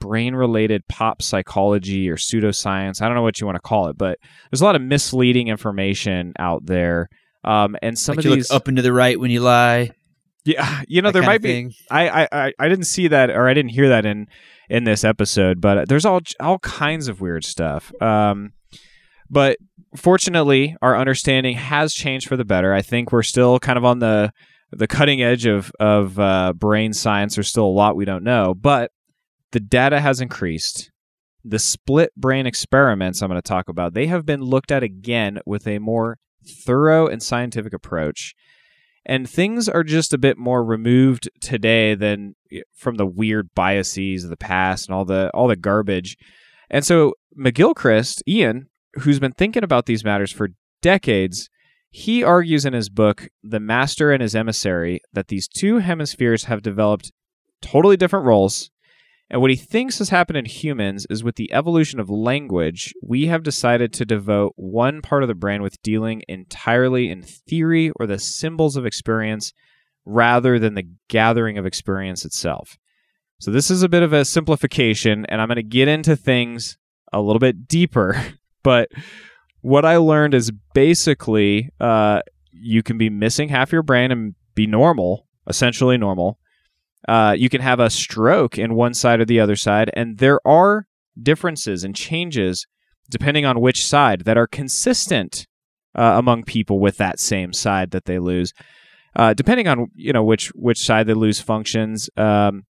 brain related pop psychology or pseudoscience. I don't know what you want to call it, but there's a lot of misleading information out there. Um, and some like of you these, look up into the right when you lie. yeah, you know, there might be. I, I, I, I didn't see that or I didn't hear that in in this episode, but there's all all kinds of weird stuff. Um, but fortunately, our understanding has changed for the better. I think we're still kind of on the the cutting edge of of uh, brain science. There's still a lot we don't know, but the data has increased. The split brain experiments I'm going to talk about, they have been looked at again with a more thorough and scientific approach. And things are just a bit more removed today than from the weird biases of the past and all the all the garbage. And so McGilchrist, Iain, who's been thinking about these matters for decades, he argues in his book, The Master and His Emissary, that these two hemispheres have developed totally different roles. And what he thinks has happened in humans is with the evolution of language, we have decided to devote one part of the brain with dealing entirely in theory or the symbols of experience rather than the gathering of experience itself. So, this is a bit of a simplification, and I'm going to get into things a little bit deeper. But what I learned is basically uh, you can be missing half your brain and be normal, essentially normal. Uh, you can have a stroke in one side or the other side, and there are differences and changes depending on which side that are consistent uh, among people with that same side that they lose. Uh, depending on you know which which side they lose functions, um,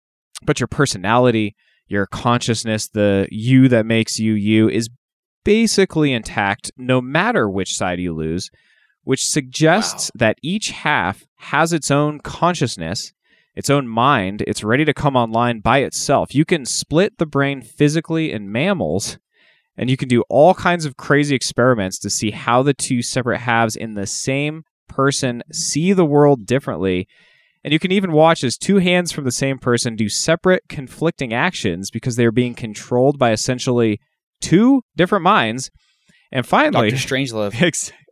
but your personality, your consciousness, the you that makes you you is basically intact no matter which side you lose, which suggests that each half has its own consciousness, its own mind. It's ready to come online by itself. You can split the brain physically in mammals, and you can do all kinds of crazy experiments to see how the two separate halves in the same person see the world differently. And you can even watch as two hands from the same person do separate, conflicting actions because they're being controlled by essentially two different minds. And finally, Doctor Strangelove.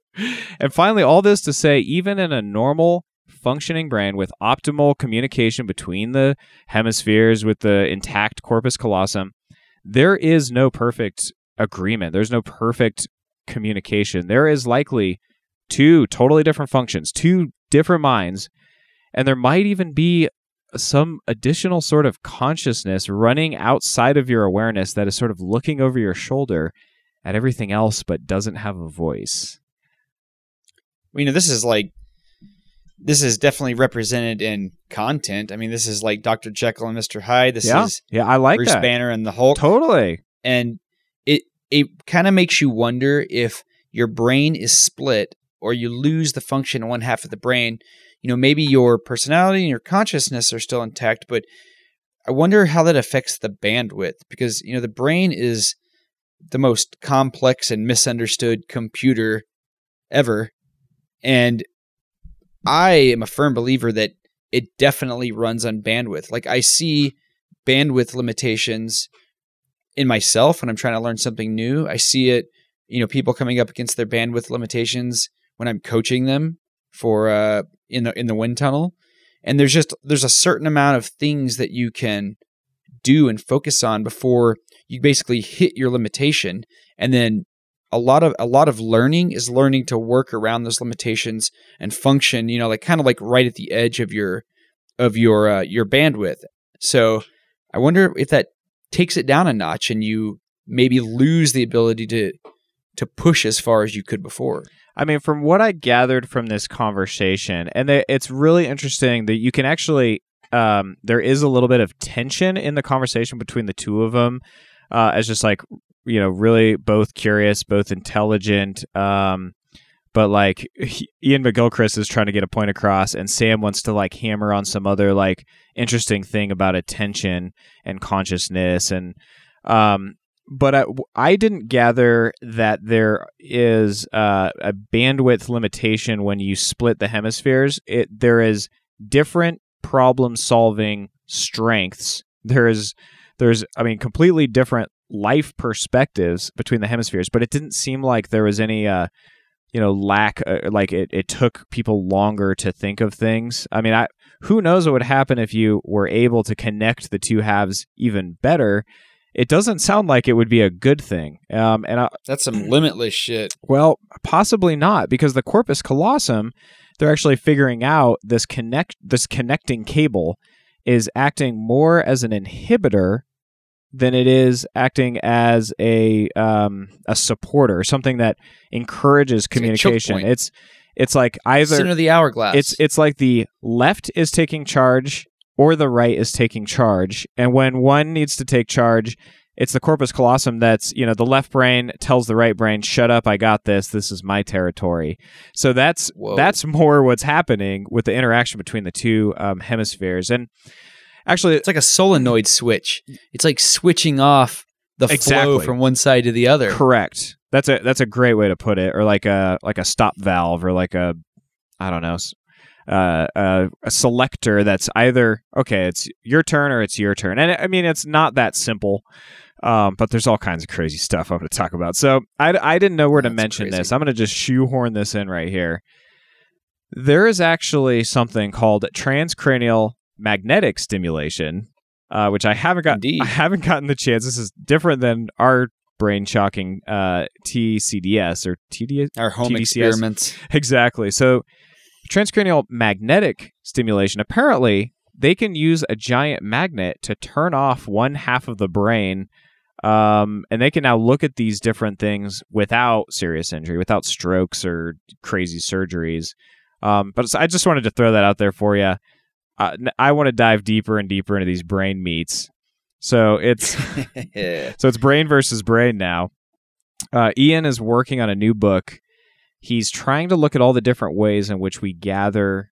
And finally, all this to say, even in a normal functioning brain with optimal communication between the hemispheres with the intact corpus callosum, there is no perfect agreement. There's no perfect communication. There is likely two totally different functions, two different minds, and there might even be some additional sort of consciousness running outside of your awareness that is sort of looking over your shoulder at everything else but doesn't have a voice. you know, this is like this is definitely represented in content. I mean, this is like Dr. Jekyll and Mr. Hyde. This yeah, is yeah, I like Bruce that. Banner and the Hulk. Totally. and it it kind of makes you wonder if your brain is split or you lose the function in one half of the brain you know maybe your personality and your consciousness are still intact but i wonder how that affects the bandwidth because you know the brain is the most complex and misunderstood computer ever and i am a firm believer that it definitely runs on bandwidth like i see bandwidth limitations in myself when I'm trying to learn something new. I see it, you know, people coming up against their bandwidth limitations when I'm coaching them for uh in the in the wind tunnel. And there's just there's a certain amount of things that you can do and focus on before you basically hit your limitation and then a lot of a lot of learning is learning to work around those limitations and function you know like kind of like right at the edge of your of your uh, your bandwidth so i wonder if that takes it down a notch and you maybe lose the ability to to push as far as you could before. I mean, from what I gathered from this conversation, and it- it's really interesting that you can actually, um, there is a little bit of tension in the conversation between the two of them, uh, as just like, you know, really both curious, both intelligent. Um, but like he- Iain McGilchrist is trying to get a point across, and Sam wants to like hammer on some other like interesting thing about attention and consciousness and um but I, I didn't gather that there is uh, a bandwidth limitation when you split the hemispheres. It there is different problem solving strengths. There is there's I mean completely different life perspectives between the hemispheres, but it didn't seem like there was any uh you know lack uh, like it, it took people longer to think of things. I mean, I who knows what would happen if you were able to connect the two halves even better it doesn't sound like it would be a good thing. Um, and I, That's some limitless shit. well, possibly not, because the corpus callosum, they're actually figuring out this connect this connecting cable is acting more as an inhibitor than it is acting as a um, a supporter, something that encourages like a choke communication. It's it's like either Center of the hourglass. it's it's like the left is taking charge or the right is taking charge, and when one needs to take charge, it's the corpus callosum that's you know the left brain tells the right brain, "Shut up, I got this. This is my territory." So that's Whoa. that's more what's happening with the interaction between the two um, hemispheres, and actually, it's like a solenoid switch. It's like switching off the flow from one side to the other. Correct. That's a that's a great way to put it, or like a like a stop valve, or like a I don't know, uh, uh, a selector that's either okay, it's your turn or it's your turn, and I mean it's not that simple. Um, but there's all kinds of crazy stuff I'm going to talk about. So I, I didn't know where to That's mention crazy. this. I'm going to just shoehorn this in right here. There is actually something called transcranial magnetic stimulation, uh, which I haven't got. Indeed. I haven't gotten the chance. This is different than our brain shocking uh, TCDS or TDS. Our home TDCS. experiments. Exactly. So, transcranial magnetic stimulation. Apparently, they can use a giant magnet to turn off one half of the brain, um, and they can now look at these different things without serious injury, without strokes or crazy surgeries. Um, but I just wanted to throw that out there for you. Uh, I want to dive deeper and deeper into these brain meats. So it's so it's brain versus brain now. Uh, Iain is working on a new book. He's trying to look at all the different ways in which we gather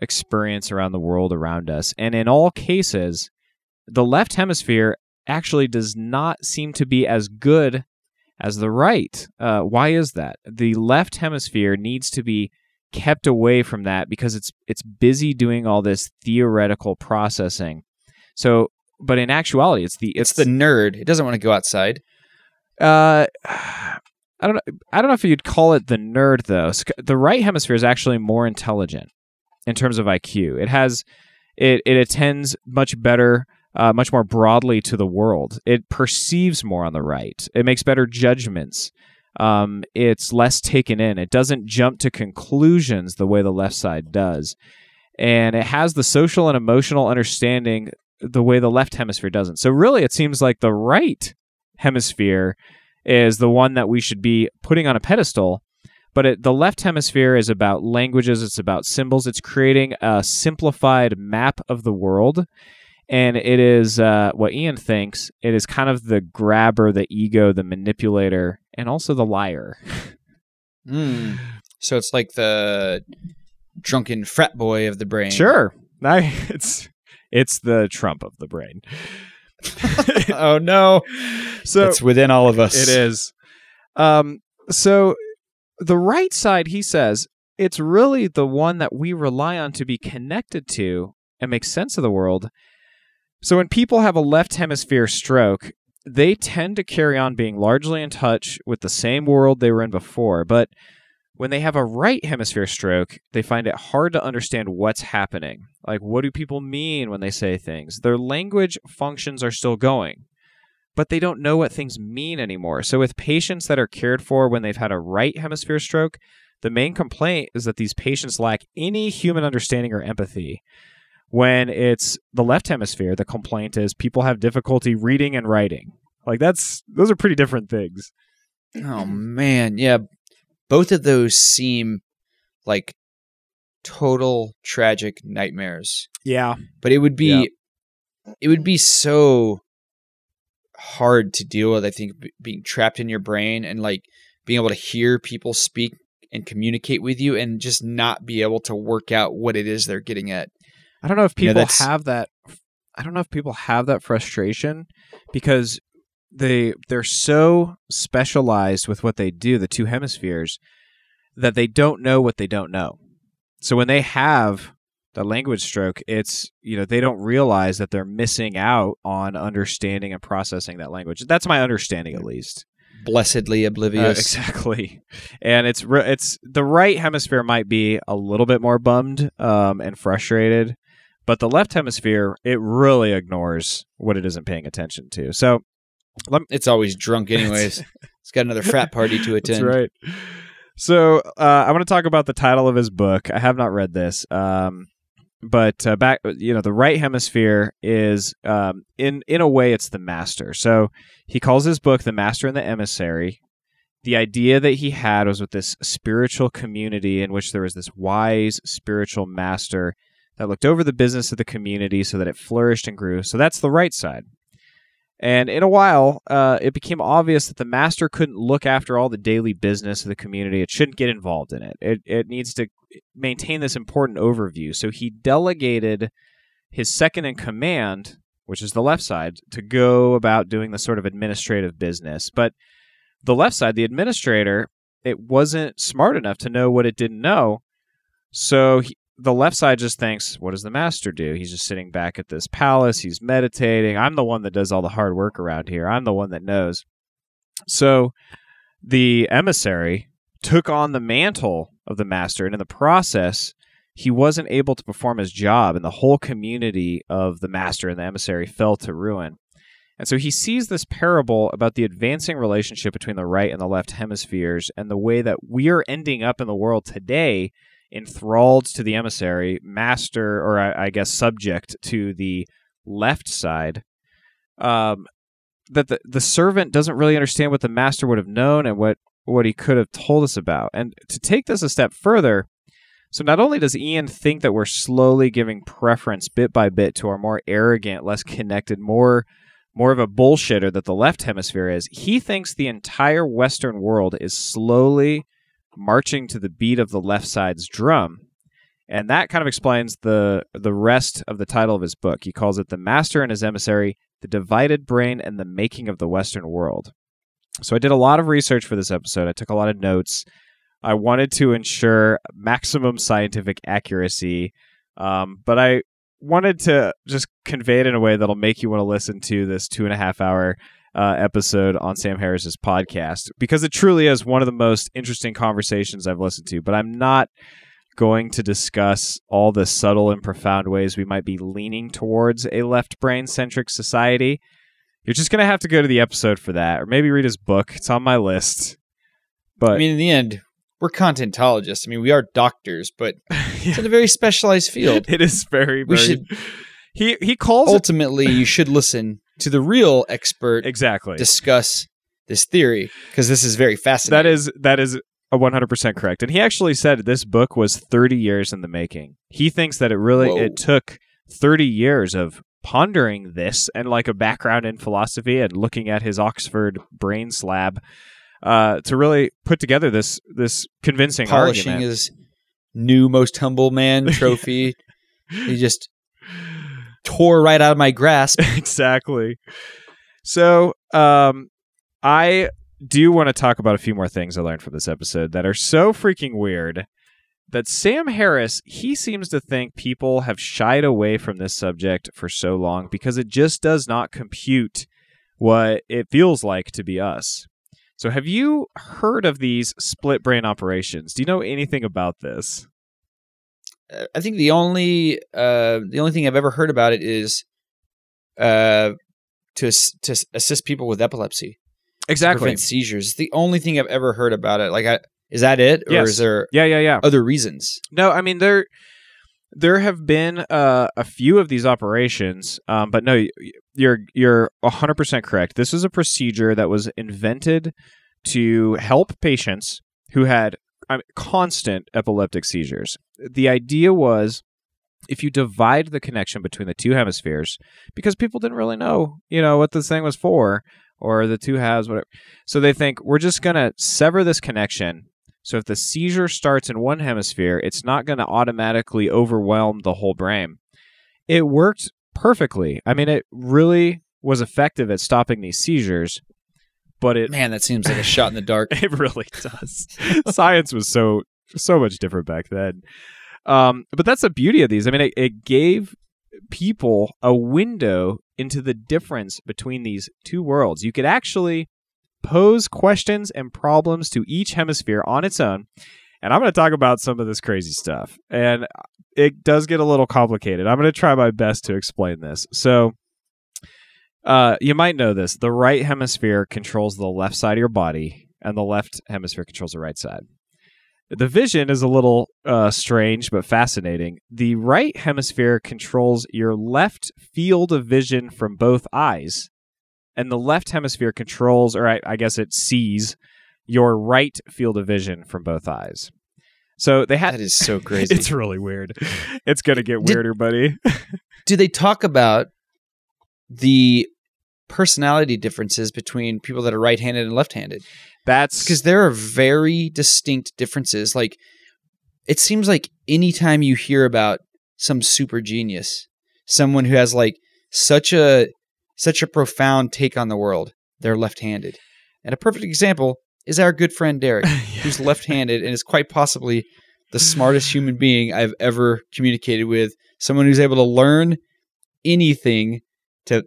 experience around the world around us. And in all cases, the left hemisphere actually does not seem to be as good as the right. Uh, why is that? The left hemisphere needs to be kept away from that because it's it's busy doing all this theoretical processing. So, but in actuality, it's the it's the nerd. It doesn't want to go outside. uh, I don't know. I don't know if you'd call it the nerd though. The right hemisphere is actually more intelligent in terms of IQ. It has it it attends much better, uh, much more broadly to the world. It perceives more on the right. It makes better judgments. Um, it's less taken in. It doesn't jump to conclusions the way the left side does, and it has the social and emotional understanding the way the left hemisphere doesn't. So really, it seems like the right hemisphere is the one that we should be putting on a pedestal. But it, the left hemisphere is about languages, it's about symbols, it's creating a simplified map of the world. And it is uh, what Iain thinks it is kind of the grabber, the ego, the manipulator, and also the liar. Mm. So it's like the drunken frat boy of the brain. Sure. I, it's it's the Trump of the brain. oh no. So it's within all of us. It is. Um, so the right side, he says, it's really the one that we rely on to be connected to and make sense of the world. So when people have a left hemisphere stroke, they tend to carry on being largely in touch with the same world they were in before. But when they have a right hemisphere stroke, they find it hard to understand what's happening. Like, what do people mean when they say things? Their language functions are still going, but they don't know what things mean anymore. So, with patients that are cared for when they've had a right hemisphere stroke, the main complaint is that these patients lack any human understanding or empathy. When it's the left hemisphere, the complaint is people have difficulty reading and writing. Like that's those are pretty different things. Oh mm-hmm. man, yeah. Both of those seem like total tragic nightmares. Yeah. But it would be it would be so hard to deal with I think b- being trapped in your brain and like being able to hear people speak and communicate with you and just not be able to work out what it is they're getting at. I don't know if You know, people have that I don't know if people have that frustration because they they're so specialized with what they do, the two hemispheres, that they don't know what they don't know. So when they have the language stroke, it's you know, they don't realize that they're missing out on understanding and processing that language. That's my understanding at least. Blessedly Uh, oblivious. exactly, and it's re- it's the right hemisphere might be a little bit more bummed um, and frustrated, but the left hemisphere it really ignores what it isn't paying attention to. So It's always drunk anyways. it's got another frat party to attend. that's right. So uh, I want to talk about the title of his book. I have not read this, um, but uh, back you know the right hemisphere is um, in in a way it's the master. So he calls his book "The Master and the Emissary." The idea that he had was with this spiritual community in which there was this wise spiritual master that looked over the business of the community so that it flourished and grew. So that's the right side. And in a while, uh, it became obvious that the master couldn't look after all the daily business of the community. It shouldn't get involved in it. It, it needs to maintain this important overview. So he delegated his second in command, which is the left side, to go about doing the sort of administrative business. But the left side, the administrator, it wasn't smart enough to know what it didn't know. So he, the left side just thinks, what does the master do? He's just sitting back at this palace. He's meditating. I'm the one that does all the hard work around here. I'm the one that knows. So the emissary took on the mantle of the master, and in the process, he wasn't able to perform his job, and the whole community of the master and the emissary fell to ruin. And so he sees this parable about the advancing relationship between the right and the left hemispheres and the way that we are ending up in the world today enthralled to the emissary, master, or I, I guess subject to the left side. Um, that the, the servant doesn't really understand what the master would have known and what, what he could have told us about. And to take this a step further, so not only does Iain think that we're slowly giving preference bit by bit to our more arrogant, less connected, more more of a bullshitter that the left hemisphere is, he thinks the entire Western world is slowly marching to the beat of the left side's drum. And that kind of explains the the rest of the title of his book. He calls it The Master and His Emissary, The Divided Brain and the Making of the Western World. So I did a lot of research for this episode. I took a lot of notes. I wanted to ensure maximum scientific accuracy, um, but I wanted to just convey it in a way that'll make you want to listen to this two and a half hour uh, episode on Sam Harris's podcast because it truly is one of the most interesting conversations I've listened to. But I'm not going to discuss all the subtle and profound ways we might be leaning towards a left brain centric society. You're just going to have to go to the episode for that, or maybe read his book. It's on my list. But I mean, in the end, we're contentologists. I mean, we are doctors, but it's in a very specialized field. it is very, We should he he calls it ultimately you should listen to the real expert exactly. discuss this theory because this is very fascinating. That is that is a 100% correct. And he actually said this book was 30 years in the making. He thinks that it really Whoa. it took 30 years of pondering this and like a background in philosophy and looking at his Oxford brain slab uh, to really put together this this convincing polishing argument. his new most humble man trophy. he just tore right out of my grasp. exactly. So, um, I do want to talk about a few more things I learned from this episode that are so freaking weird that Sam Harris, he seems to think people have shied away from this subject for so long because it just does not compute what it feels like to be us. So, have you heard of these split brain operations? Do you know anything about this? I think the only uh, the only thing I've ever heard about it is uh, to to assist people with epilepsy, Exactly. prevent seizures. It's the only thing I've ever heard about it. Like, I, is that it, or Yes. is there Yeah, yeah, yeah. other reasons? No, I mean there there have been uh, a few of these operations, um, but no, you're you're hundred percent correct. This is a procedure that was invented to help patients who had I mean, constant epileptic seizures. The idea was if you divide the connection between the two hemispheres, because people didn't really know, you know, what this thing was for, or the two halves, whatever. So they think we're just gonna sever this connection so if the seizure starts in one hemisphere, it's not going to automatically overwhelm the whole brain. It worked perfectly. I mean, it really was effective at stopping these seizures, but it Man, that seems like a shot in the dark. it really does. Science was so so much different back then. Um, but that's the beauty of these. I mean, it, it gave people a window into the difference between these two worlds. You could actually pose questions and problems to each hemisphere on its own. And I'm going to talk about some of this crazy stuff. And it does get a little complicated. I'm going to try my best to explain this. So, uh, you might know this. The right hemisphere controls the left side of your body, and the left hemisphere controls the right side. The vision is a little uh, strange but fascinating. The right hemisphere controls your left field of vision from both eyes, and the left hemisphere controls, or I, I guess it sees, your right field of vision from both eyes. So they had. That is so crazy. It's really weird. It's gonna get Did- weirder, buddy. Do they talk about the personality differences between people that are right-handed and left-handed? That's because there are very distinct differences. Like it seems like anytime you hear about some super genius, someone who has like such a such a profound take on the world, they're left-handed. And a perfect example is our good friend Derek, who's left-handed and is quite possibly the smartest human being I've ever communicated with. Someone who's able to learn anything to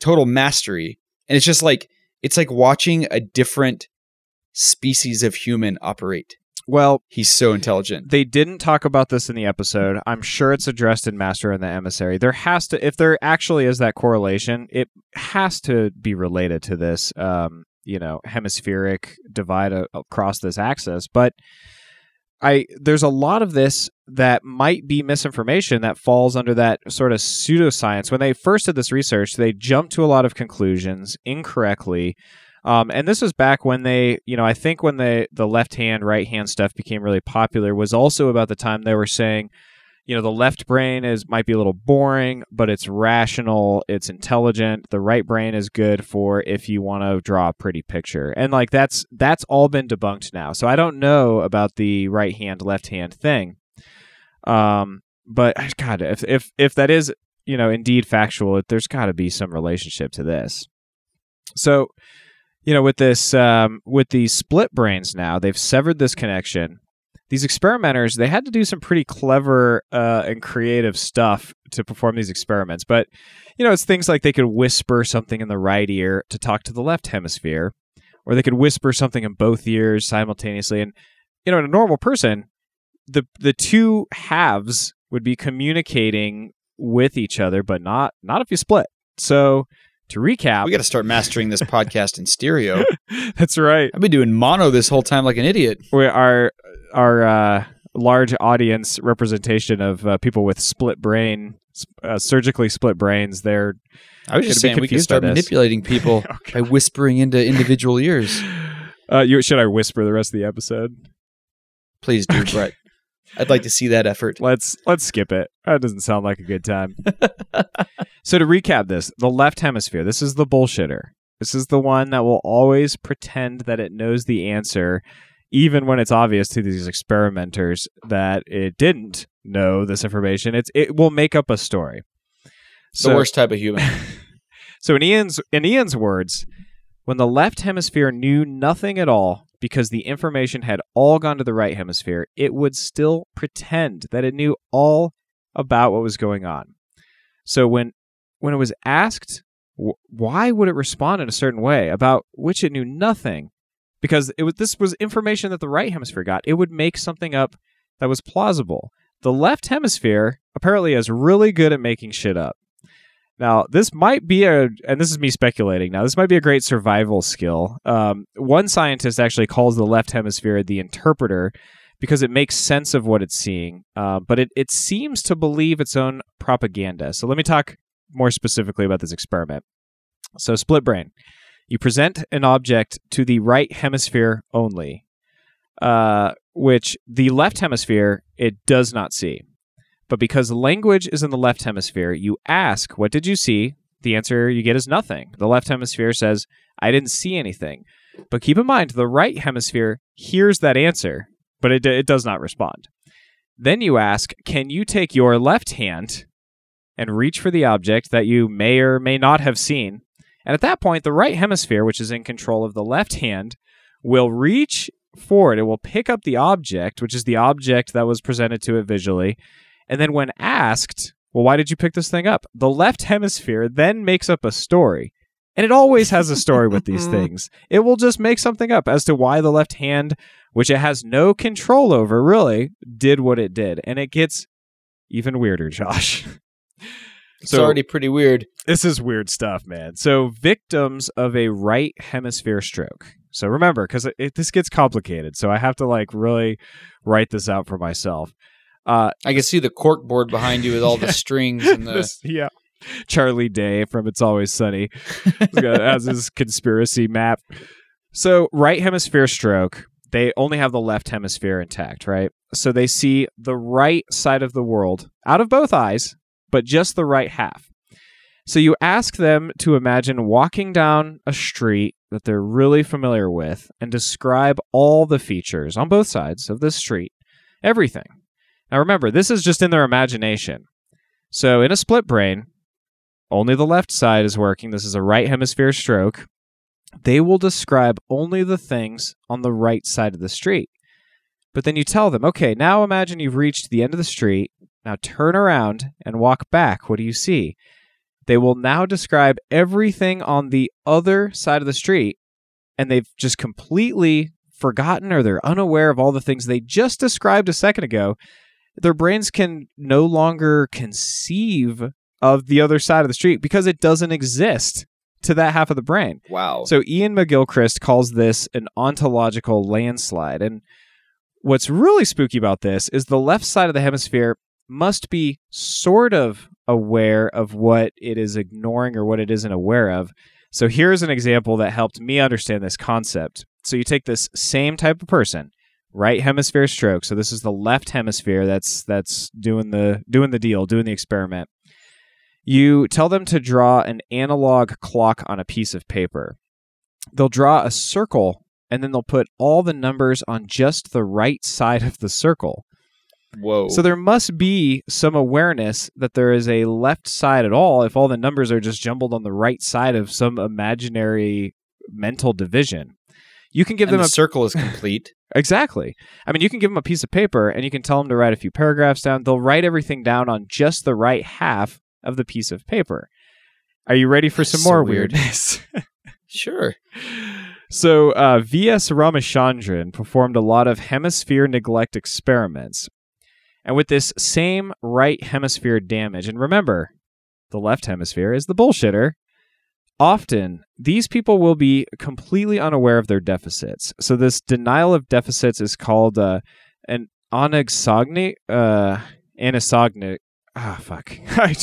total mastery. And it's just like it's like watching a different species of human operate. well, He's so intelligent. they didn't talk about this in the episode. I'm sure it's addressed in Master and the Emissary. There has to, if there actually is that correlation, it has to be related to this, um, you know, hemispheric divide across this axis. But I there's a lot of this that might be misinformation that falls under that sort of pseudoscience. When they first did this research, they jumped to a lot of conclusions incorrectly. Um, and this was back when they, you know, I think when the the left hand, right hand stuff became really popular was also about the time they were saying, you know, the left brain is might be a little boring, but it's rational, it's intelligent. The right brain is good for if you want to draw a pretty picture. And like that's that's all been debunked now. So I don't know about the right hand, left hand thing. Um, but God, if if if that is you know indeed factual, there's got to be some relationship to this. So, you know, with this um, with these split brains now, they've severed this connection. These experimenters, they had to do some pretty clever uh, and creative stuff to perform these experiments. But you know, it's things like they could whisper something in the right ear to talk to the left hemisphere, or they could whisper something in both ears simultaneously. And you know, in a normal person, the the two halves would be communicating with each other, but not not if you split. So to recap, We got to start mastering this podcast in stereo. that's right. I've been doing mono this whole time like an idiot. We our our uh, large audience representation of uh, people with split brain, uh, surgically split brains. They're I was just saying we can by start manipulating people Okay. by whispering into individual ears. Uh, you should I whisper the rest of the episode? Please do, Brett. I'd like to see that effort. Let's let's skip it. That doesn't sound like a good time. so to recap this, the left hemisphere, this is the bullshitter. This is the one that will always pretend that it knows the answer even when it's obvious to these experimenters that it didn't know this information. It's it will make up a story. the worst type of human. So in Iain's in Iain's words, when the left hemisphere knew nothing at all because the information had all gone to the right hemisphere, it would still pretend that it knew all about what was going on. So when when it was asked wh- why would it respond in a certain way about which it knew nothing, because it was this was information that the right hemisphere got, it would make something up that was plausible. The left hemisphere apparently is really good at making shit up. Now, this might be a, and this is me speculating. Now, this might be a great survival skill. Um, one scientist actually calls the left hemisphere the interpreter because it makes sense of what it's seeing, uh, but it, it seems to believe its own propaganda. So, let me talk more specifically about this experiment. So, split brain. You present an object to the right hemisphere only, uh, which the left hemisphere it does not see. But because language is in the left hemisphere, you ask, What did you see? The answer you get is nothing. The left hemisphere says, I didn't see anything. But keep in mind, the right hemisphere hears that answer, but it, it does not respond. Then you ask, Can you take your left hand and reach for the object that you may or may not have seen? And at that point, the right hemisphere, which is in control of the left hand, will reach forward. It will pick up the object, which is the object that was presented to it visually, and then when asked, well, why did you pick this thing up? The left hemisphere then makes up a story. And it always has a story with these mm. things. It will just make something up as to why the left hand, which it has no control over, really, did what it did. And it gets even weirder, Josh. It's already pretty weird. This is weird stuff, man. So, victims of a right hemisphere stroke. So, remember, because this gets complicated. So, I have to like really write this out for myself. Uh, I can see the cork board behind you with all the strings and the. this- yeah. Charlie Day from It's Always Sunny has his conspiracy map. So, right hemisphere stroke, they only have the left hemisphere intact, right? So they see the right side of the world out of both eyes, but just the right half. So you ask them to imagine walking down a street that they're really familiar with and describe all the features on both sides of this street, everything. Now remember, this is just in their imagination. So in a split brain, only the left side is working. This is a right hemisphere stroke. They will describe only the things on the right side of the street. But then you tell them, okay, now imagine you've reached the end of the street. Now turn around and walk back. What do you see? They will now describe everything on the other side of the street, and they've just completely forgotten or they're unaware of all the things they just described a second ago. Their brains can no longer conceive of the other side of the street because it doesn't exist to that half of the brain. Wow. So Iain McGilchrist calls this an ontological landslide. And what's really spooky about this is the left side of the hemisphere must be sort of aware of what it is ignoring or what it isn't aware of. So here's an example that helped me understand this concept. So you take this same type of person, right hemisphere stroke. So this is the left hemisphere that's that's doing the doing the deal, doing the experiment. You tell them to draw an analog clock on a piece of paper. They'll draw a circle and then they'll put all the numbers on just the right side of the circle. Whoa. So there must be some awareness that there is a left side at all if all the numbers are just jumbled on the right side of some imaginary mental division. You can give and them the a circle is complete. Exactly. I mean, you can give them a piece of paper and you can tell them to write a few paragraphs down. They'll write everything down on just the right half of the piece of paper. Are you ready for That's some so more weirdness? sure. so, uh, V.S. Ramachandran performed a lot of hemisphere neglect experiments. And with this same right hemisphere damage, and remember, the left hemisphere is the bullshitter. Often, these people will be completely unaware of their deficits. So, this denial of deficits is called uh, an anaxognic, uh, anisognic. Ah, fuck. I,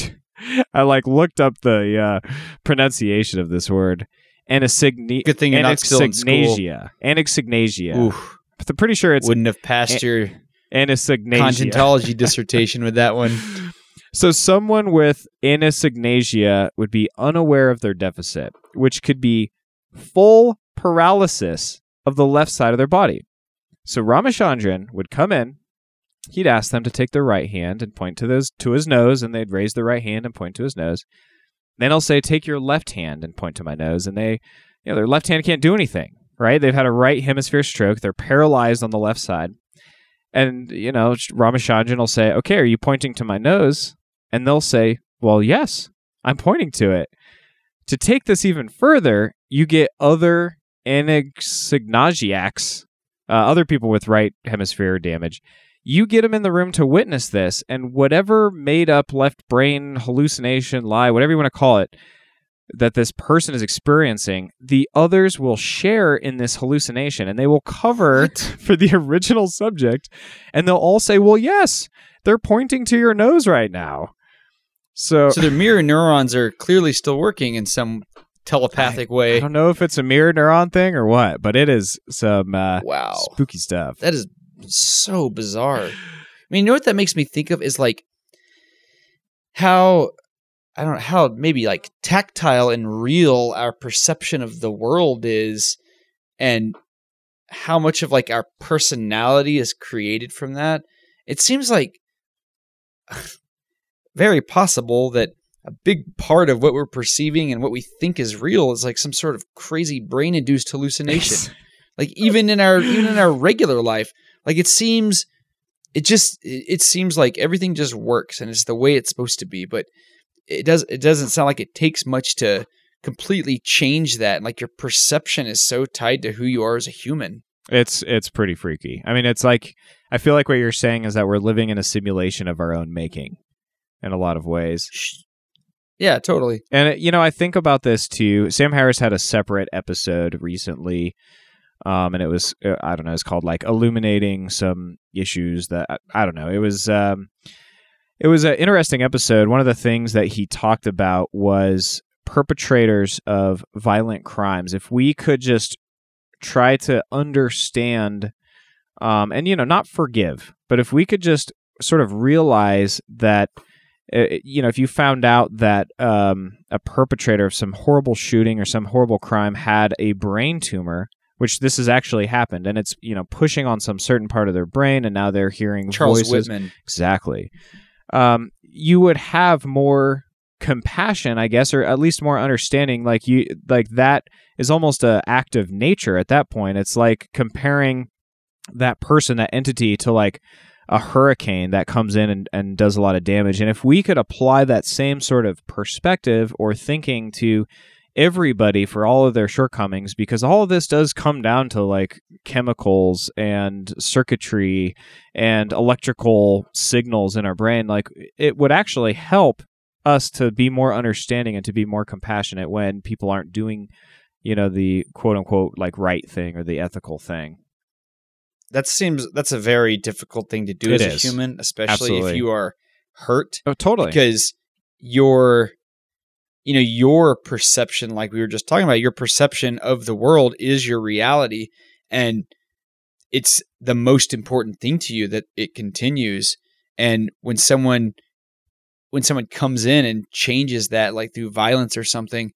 I like looked up the uh, pronunciation of this word. anasignia. Good thing you're not still in school. anaxignasia. Oof, I'm pretty sure it's wouldn't have passed your anasignasia. conjuntology dissertation with that one. So someone with anasignasia would be unaware of their deficit, which could be full paralysis of the left side of their body. So Ramachandran would come in, he'd ask them to take their right hand and point to those to his nose, and they'd raise their right hand and point to his nose. Then he'll say, Take your left hand and point to my nose, and they you know, their left hand can't do anything, right? They've had a right hemisphere stroke, they're paralyzed on the left side. And, you know, Ramachandran will say, Okay, are you pointing to my nose? And they'll say, Well, yes, I'm pointing to it. To take this even further, you get other anaxignasiacs, uh, other people with right hemisphere damage. You get them in the room to witness this, and whatever made up left brain hallucination, lie, whatever you want to call it, that this person is experiencing, the others will share in this hallucination and they will cover for the original subject and they'll all say, Well, yes, they're pointing to your nose right now. So, So their mirror neurons are clearly still working in some telepathic I way. I don't know if it's a mirror neuron thing or what, but it is some uh, Wow. spooky stuff. That is so bizarre. I mean, you know what that makes me think of is like how I don't know how maybe like tactile and real our perception of the world is and how much of like our personality is created from that. It seems like very possible that a big part of what we're perceiving and what we think is real is like some sort of crazy brain induced hallucination like even in our even in our regular life like it seems it just it seems like everything just works and it's the way it's supposed to be but it does it doesn't sound like it takes much to completely change that and like your perception is so tied to who you are as a human. It's it's pretty freaky. I mean, it's like I feel like what you're saying is that we're living in a simulation of our own making in a lot of ways. yeah totally And you know, I think about this too. Sam Harris had a separate episode recently, um, and it was uh, I don't know, it's called like illuminating some issues that I, I don't know. It was um, it was an interesting episode. One of the things that he talked about was perpetrators of violent crimes. If we could just try to understand, um, and you know, not forgive, but if we could just sort of realize that uh, you know, if you found out that um, a perpetrator of some horrible shooting or some horrible crime had a brain tumor, which this has actually happened, and it's you know pushing on some certain part of their brain, and now they're hearing charles voices. whitman Exactly. Um, you would have more compassion, I guess, or at least more understanding. Like you, like that is almost a act of nature at that point. It's like comparing that person, that entity, to like a hurricane that comes in and, and does a lot of damage. And if we could apply that same sort of perspective or thinking to everybody for all of their shortcomings, because all of this does come down to like chemicals and circuitry and electrical signals in our brain, like it would actually help us to be more understanding and to be more compassionate when people aren't doing, you know, the quote unquote like right thing or the ethical thing. That seems that's a very difficult thing to do It as is. a human especially Absolutely. if you are hurt Oh, totally. because your you know your perception like we were just talking about your perception of the world is your reality and it's the most important thing to you that it continues and when someone when someone comes in and changes that like through violence or something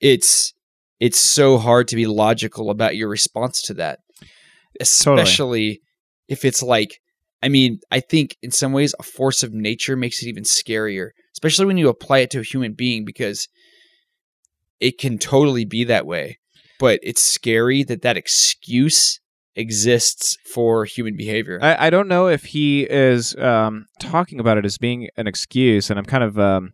it's it's so hard to be logical about your response to that especially if it's like I mean, I think in some ways a force of nature makes it even scarier, especially when you apply it to a human being because it can totally be that way. But it's scary that that excuse exists for human behavior. I, I don't know if he is um, talking about it as being an excuse, and I'm kind of, um,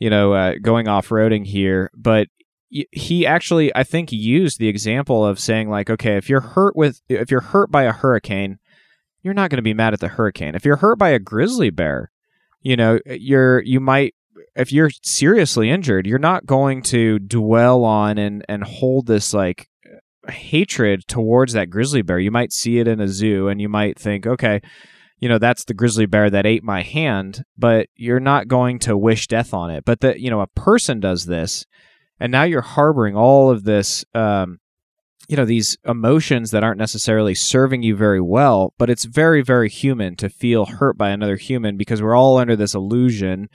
you know, uh, going off roading here, but he actually, I think, used the example of saying like, okay, if you're hurt with, if you're hurt by a hurricane, you're not going to be mad at the hurricane. If you're hurt by a grizzly bear, you know, uh, you're you might. If you're seriously injured, you're not going to dwell on and and hold this like uh, hatred towards that grizzly bear. You might see it in a zoo and you might think, okay, you know, that's the grizzly bear that ate my hand, but you're not going to wish death on it. But that, you know, a person does this and now you're harboring all of this um, you know these emotions that aren't necessarily serving you very well but it's very very human to feel hurt by another human because we're all under this illusion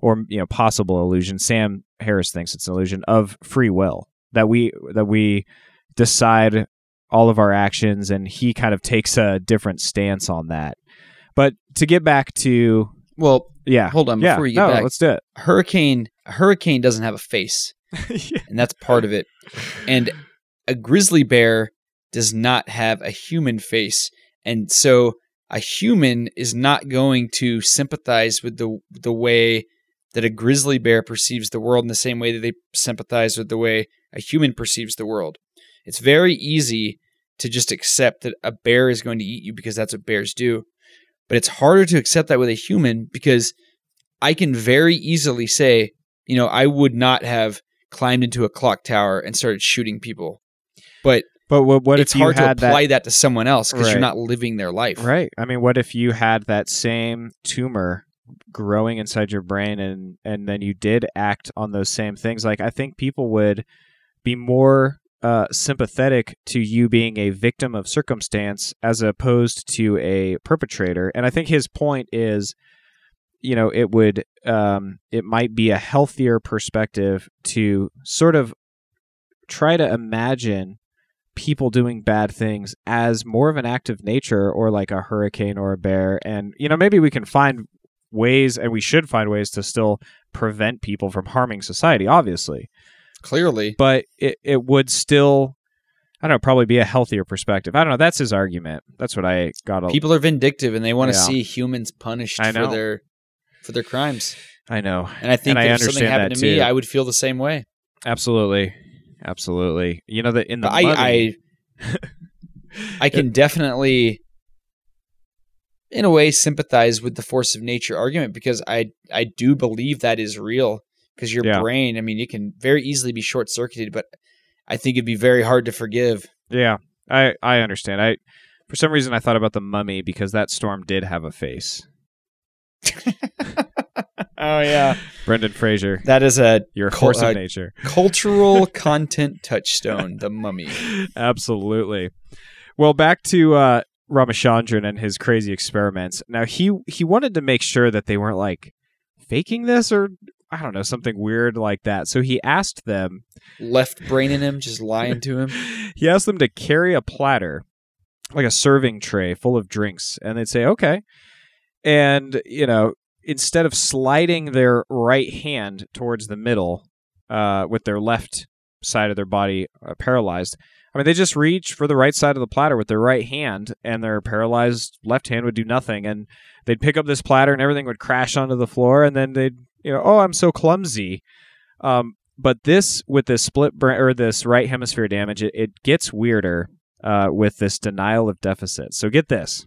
or you know possible illusion. Sam harris thinks it's an illusion of free will that we that we decide all of our actions and he kind of takes a different stance on that. But to get back to Well, yeah. hold on yeah. before you get no, back. let's do it. Hurricane hurricane doesn't have a face, Yeah. and that's part of it. And a grizzly bear does not have a human face, and so a human is not going to sympathize with the the way that a grizzly bear perceives the world in the same way that they sympathize with the way a human perceives the world. It's very easy to just accept that a bear is going to eat you because that's what bears do. But it's harder to accept that with a human because I can very easily say, you know, I would not have climbed into a clock tower and started shooting people. But but what, what it's if you hard to had that apply that, to someone else because Right. you're not living their life. Right. I mean, what if you had that same tumor growing inside your brain and and then you did act on those same things? Like I think people would be more uh, sympathetic to you being a victim of circumstance as opposed to a perpetrator. And I think his point is, you know, it would um, it might be a healthier perspective to sort of try to imagine people doing bad things as more of an act of nature or like a hurricane or a bear. And you know maybe we can find ways and we should find ways to still prevent people from harming society obviously. Clearly. but it, it would still i don't know probably be a healthier perspective. I don't know that's his argument. That's what i got a, People are vindictive and they want to Yeah. see humans punished for their for their crimes. i know And I think And I if something understand happened that to me, too. I would feel the same way. absolutely absolutely you know that in the I, mummy- I I can definitely in a way sympathize with the force of nature argument because I I do believe that is real because your Yeah. brain, I mean, it can very easily be short circuited, but I think it'd be very hard to forgive. yeah i i understand i for some reason i thought about the mummy because that storm did have a face Oh yeah, brendan fraser that is a you're a Cul- force uh, of nature cultural content touchstone. The Mummy. Absolutely. Well, back to uh, Ramachandran and his crazy experiments. Now he he wanted to make sure that they weren't like faking this or I don't know something weird like that. So he asked them. Left brain in him, just lying to him. He asked them to carry a platter, like a serving tray full of drinks, and they'd say okay. And you know, instead of sliding their right hand towards the middle, uh, with their left side of their body uh, paralyzed. I mean, they just reach for the right side of the platter with their right hand, and their paralyzed left hand would do nothing. And they'd pick up this platter, and everything would crash onto the floor. And then they'd, you know, oh, I'm so clumsy. Um, but this, with this split brain or this right hemisphere damage, it, it gets weirder uh, with this denial of deficit. So get this: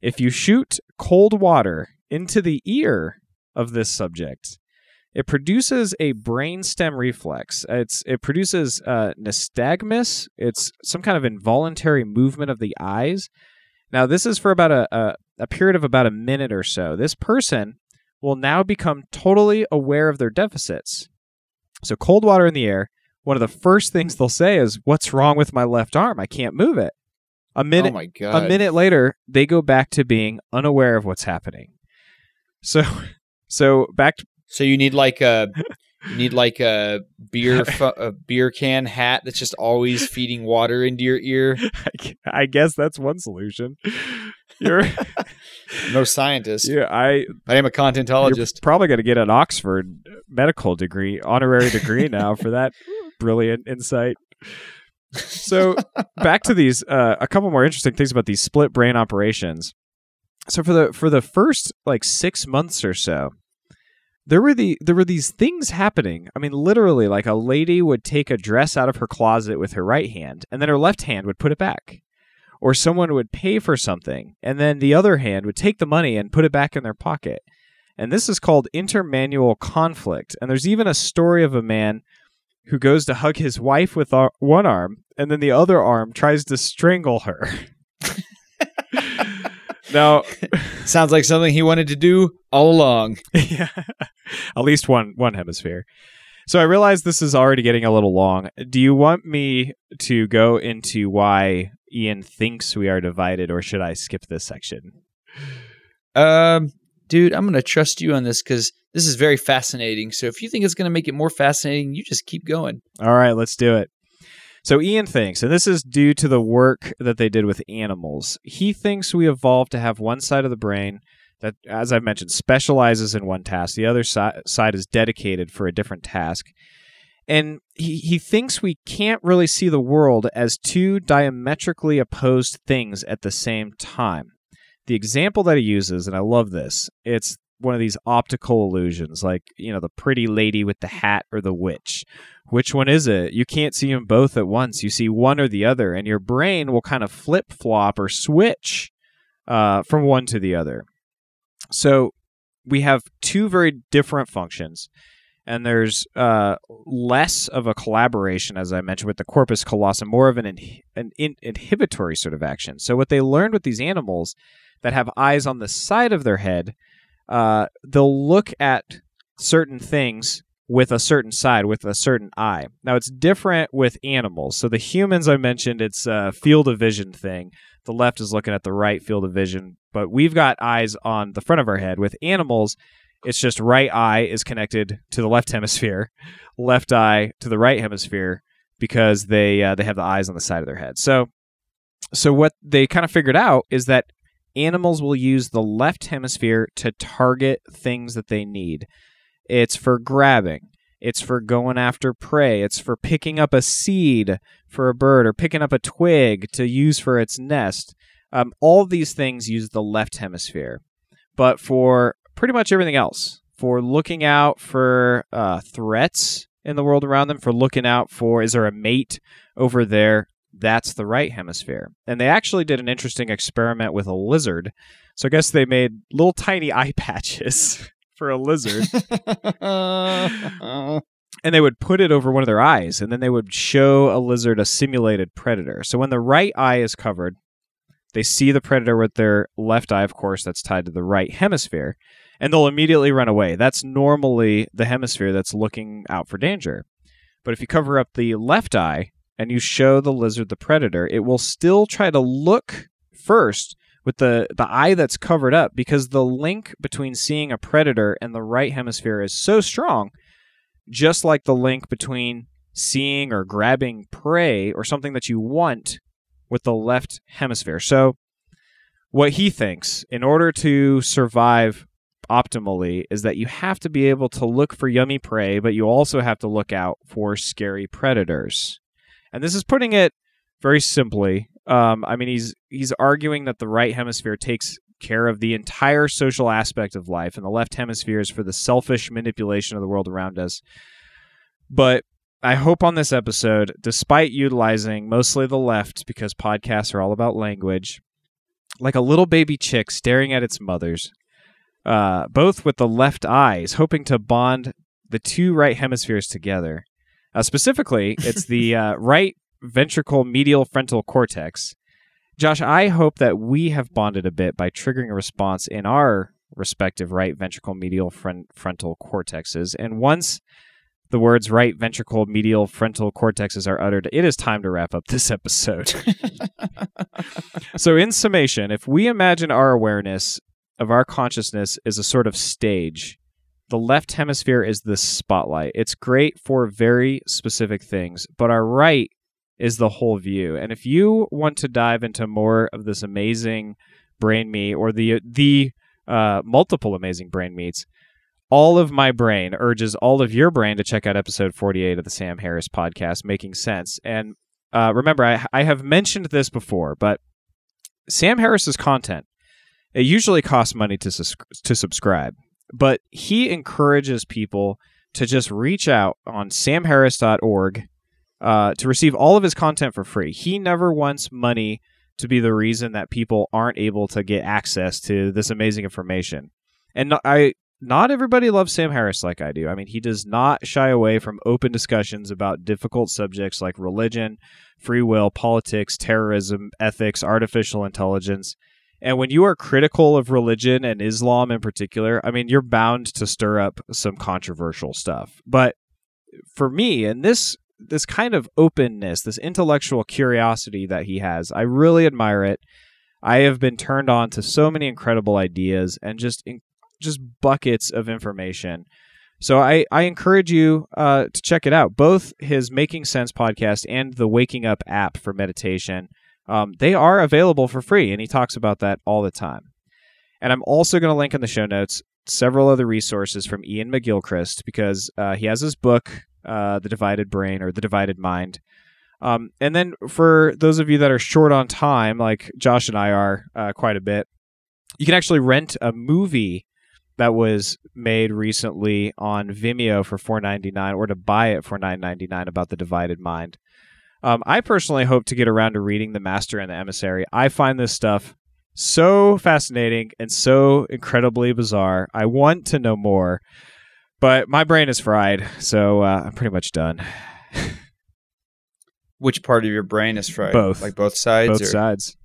if you shoot cold water into the ear of this subject, it produces a brainstem reflex. It's it produces uh, nystagmus. It's some kind of involuntary movement of the eyes. Now, this is for about a, a a period of about a minute or so. This person will now become totally aware of their deficits. So, cold water in the air. One of the first things they'll say is, "What's wrong with my left arm? I can't move it." A minute oh my god. a minute later they go back to being unaware of what's happening so so back to, So you need like a you need like a beer fu- a beer can hat that's just always feeding water into your ear. I guess that's one solution you're No scientist, yeah i I'm a you're contentologist. probably going to get an oxford medical degree honorary degree now for that brilliant insight so back to these uh, a couple more interesting things about these split brain operations. So for the for the first like six months or so there were the there were these things happening. I mean literally like a lady would take a dress out of her closet with her right hand and then her left hand would put it back. Or someone would pay for something and then the other hand would take the money and put it back in their pocket. And this is called intermanual conflict. And there's even a story of a man who goes to hug his wife with ar- one arm and then the other arm tries to strangle her. now, Sounds like something he wanted to do all along. yeah, at least one one hemisphere. So I realize this is already getting a little long. Do you want me to go into why Iain thinks we are divided, or should I skip this section? Um, dude, I'm gonna trust you on this because this is very fascinating. So if you think it's gonna make it more fascinating, you just keep going. All right, let's do it. So Iain thinks, and this is due to the work that they did with animals. He thinks we evolved to have one side of the brain that, as I've mentioned, specializes in one task. The other si- side is dedicated for a different task. And he, he thinks we can't really see the world as two diametrically opposed things at the same time. The example that he uses, and I love this, it's one of these optical illusions, like, you know, the pretty lady with the hat or the witch. Which one is it? You can't see them both at once. You see one or the other, and your brain will kind of flip flop or switch uh, from one to the other. So we have two very different functions, and there's uh, less of a collaboration, as I mentioned, with the corpus callosum, more of an, an in- inhibitory sort of action. So what they learned with these animals that have eyes on the side of their head, uh, they'll look at certain things with a certain side, with a certain eye. Now it's different with animals. So the humans I mentioned, it's a field of vision thing. The left is looking at the right field of vision, but we've got eyes on the front of our head. With animals, it's just right eye is connected to the left hemisphere, left eye to the right hemisphere because they uh, they have the eyes on the side of their head. So so what they kind of figured out is that animals will use the left hemisphere to target things that they need. It's for grabbing. It's for going after prey. It's for picking up a seed for a bird or picking up a twig to use for its nest. Um, all these things use the left hemisphere. But for pretty much everything else, for looking out for uh, threats in the world around them, for looking out for is there a mate over there, that's the right hemisphere. And they actually did an interesting experiment with a lizard. So I guess they made little tiny eye patches for a lizard and they would put it over one of their eyes and then they would show a lizard a simulated predator. So when the right eye is covered, they see the predator with their left eye, of course, that's tied to the right hemisphere, and they'll immediately run away. That's normally the hemisphere that's looking out for danger. But if you cover up the left eye and you show the lizard the predator, it will still try to look first with the, the eye that's covered up because the link between seeing a predator and the right hemisphere is so strong, just like the link between seeing or grabbing prey or something that you want with the left hemisphere. So, what he thinks in order to survive optimally is that you have to be able to look for yummy prey, but you also have to look out for scary predators. And this is putting it very simply. Um, I mean, he's he's arguing that the right hemisphere takes care of the entire social aspect of life, and the left hemisphere is for the selfish manipulation of the world around us. But I hope on this episode, despite utilizing mostly the left because podcasts are all about language, like a little baby chick staring at its mothers, uh, both with the left eyes, hoping to bond the two right hemispheres together. Uh, specifically, it's the uh, right ventricle medial frontal cortex. Josh, I hope that we have bonded a bit by triggering a response in our respective right ventricle medial front- frontal cortexes. And once the words right ventricle medial frontal cortexes are uttered, it is time to wrap up this episode. so, in summation, if we imagine our awareness of our consciousness is a sort of stage, the left hemisphere is the spotlight. It's great for very specific things, but our right is the whole view. And if you want to dive into more of this amazing brain meat or the the uh, multiple amazing brain meats, all of my brain urges all of your brain to check out episode 48 of the Sam Harris podcast, Making Sense. And uh, remember, I, I have mentioned this before, but Sam Harris's content, it usually costs money to, sus- to subscribe, but he encourages people to just reach out on samharris.org uh, to receive all of his content for free. He never wants money to be the reason that people aren't able to get access to this amazing information. And I not everybody loves Sam Harris like I do. I mean, he does not shy away from open discussions about difficult subjects like religion, free will, politics, terrorism, ethics, artificial intelligence. And when you are critical of religion and Islam in particular, I mean, you're bound to stir up some controversial stuff. But for me, and this this kind of openness, this intellectual curiosity that he has, I really admire it. I have been turned on to so many incredible ideas and just in, just buckets of information. So I, I encourage you uh, to check it out. Both his Making Sense podcast and the Waking Up app for meditation, um, they are available for free, and he talks about that all the time. And I'm also going to link in the show notes several other resources from Iain McGilchrist because uh, he has his book, uh, The Divided Brain or The Divided Mind. Um, and then for those of you that are short on time, like Josh and I are uh, quite a bit, you can actually rent a movie that was made recently on Vimeo for four ninety nine, or to buy it for nine ninety nine about the divided mind. Um, I personally hope to get around to reading The Master and the Emissary. I find this stuff so fascinating and so incredibly bizarre. I want to know more, but my brain is fried, so uh, I'm pretty much done. Which part of your brain is fried? Both. Like both sides? Both or? sides,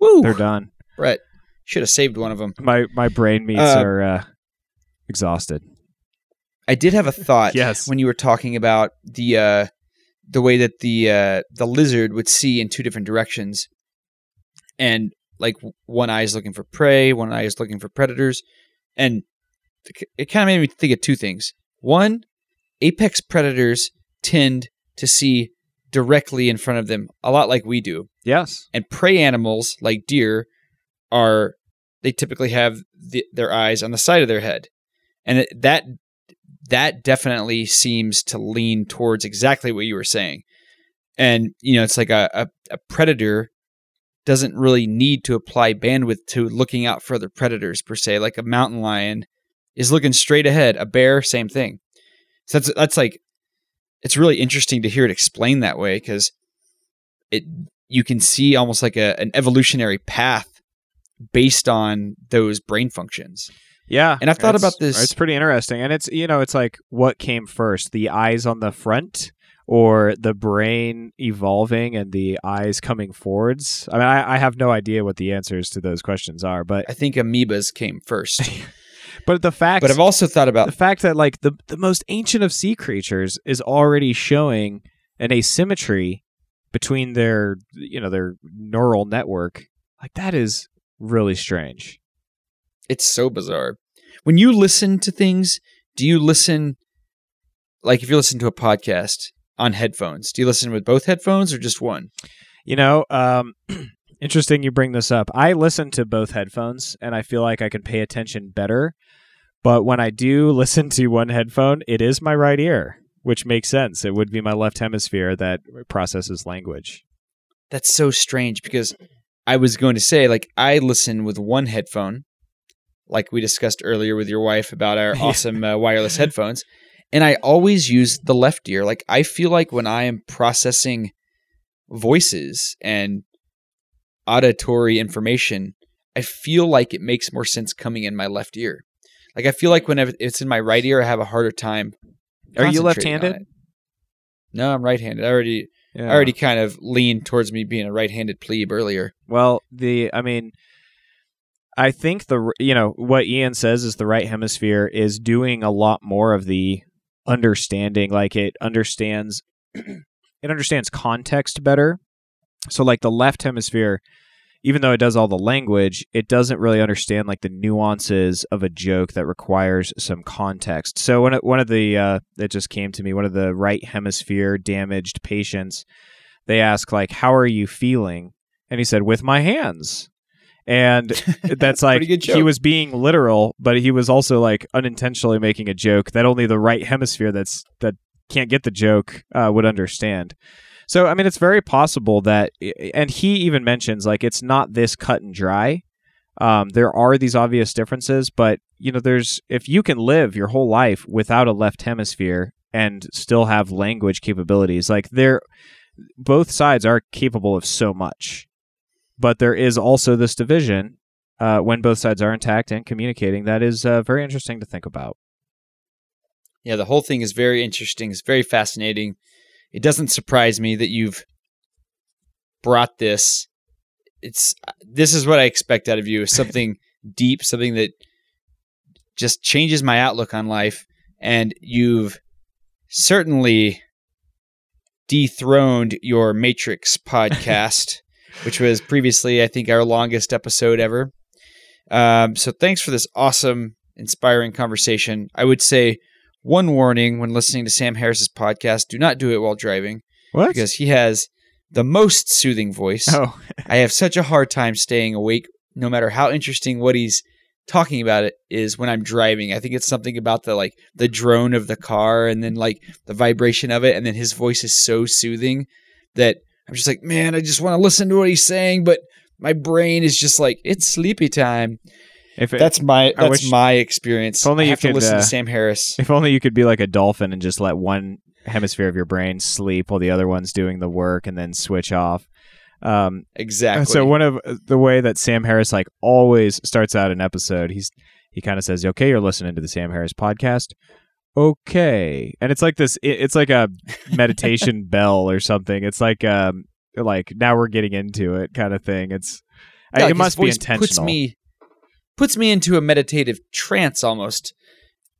Woo! they're done. Brett, should have saved one of them. My my brain meats Uh, are uh, exhausted. I did have a thought Yes. when you were talking about the uh, the way that the uh, the lizard would see in two different directions, and like one eye is looking for prey, one eye is looking for predators, and it kind of made me think of two things. One, apex predators tend to see directly in front of them, a lot like we do, Yes. and prey animals like deer are they typically have the, their eyes on the side of their head and it, that that definitely seems to lean towards exactly what you were saying. And you know it's like a, a, a predator doesn't really need to apply bandwidth to looking out for other predators per se. Like a mountain lion is looking straight ahead. A bear same thing. So that's that's like it's really interesting to hear it explained that way because it you can see almost like a, an evolutionary path based on those brain functions. Yeah. And I've thought about this- It's pretty interesting. And it's, you know, it's like what came first, the eyes on the front or the brain evolving and the eyes coming forwards? I mean, I, I have no idea what the answers to those questions are, but I think amoebas came first. but the fact but I've also thought about the fact that like the the most ancient of sea creatures is already showing an asymmetry between their you know their neural network like that is really strange it's so bizarre. When you listen to things, do you listen like if you listen to a podcast on headphones, do you listen with both headphones or just one? You know, um, interesting you bring this up. I listen to both headphones and I feel like I can pay attention better. But when I do listen to one headphone, it is my right ear, which makes sense. It would be my left hemisphere that processes language. That's so strange because I was going to say like I listen with one headphone, like we discussed earlier with your wife about our awesome uh, wireless headphones, and I always use the left ear. Like I feel like when I am processing voices and auditory information, I feel like it makes more sense coming in my left ear. Like I feel like whenever it's in my right ear, I have a harder time. Are you left-handed? No, I'm right-handed. I already Yeah. I already kind of leaned towards me being a right-handed plebe earlier. Well, the I mean, I think the you know what Iain says is the right hemisphere is doing a lot more of the understanding. Like it understands, it understands context better. So like the left hemisphere, even though it does all the language, it doesn't really understand like the nuances of a joke that requires some context. So one of, one of the uh, that just came to me, one of the right hemisphere damaged patients, they ask like, "How are you feeling?" And he said, "With my hands." And that's like he was being literal, but he was also like unintentionally making a joke that only the right hemisphere that's that can't get the joke uh, would understand. So I mean, it's very possible that, and he even mentions like it's not this cut and dry. Um, there are these obvious differences, but you know, there's if you can live your whole life without a left hemisphere and still have language capabilities, like there, both sides are capable of so much. But there is also this division uh, when both sides are intact and communicating. That is uh, very interesting to think about. Yeah, the whole thing is very interesting. It's very fascinating. It doesn't surprise me that you've brought this. It's this is what I expect out of you: is something deep, something that just changes my outlook on life. And you've certainly dethroned your Matrix podcast, which was previously, I think, our longest episode ever. Um, so thanks for this awesome, inspiring conversation. I would say one warning when listening to Sam Harris's podcast: do not do it while driving What? because he has the most soothing voice. oh, I have such a hard time staying awake, no matter how interesting what he's talking about it is when I'm driving. I think it's something about the like the drone of the car and then like the vibration of it, and then his voice is so soothing that I'm just like, man, I just want to listen to what he's saying, but my brain is just like, it's sleepy time. if it, That's my that's wish- my experience. if only I you could, listen uh, to Sam Harris. if only you could be like a dolphin and just let one hemisphere of your brain sleep while the other one's doing the work, and then switch off. Um, Exactly. So one of uh, the way that Sam Harris like always starts out an episode, he's he kind of says, "Okay, you're listening to the Sam Harris podcast." Okay, and it's like this. it- It's like a meditation bell or something. It's like um like now we're getting into it kind of thing. It's I- it must be intentional. Puts me puts me into a meditative trance almost.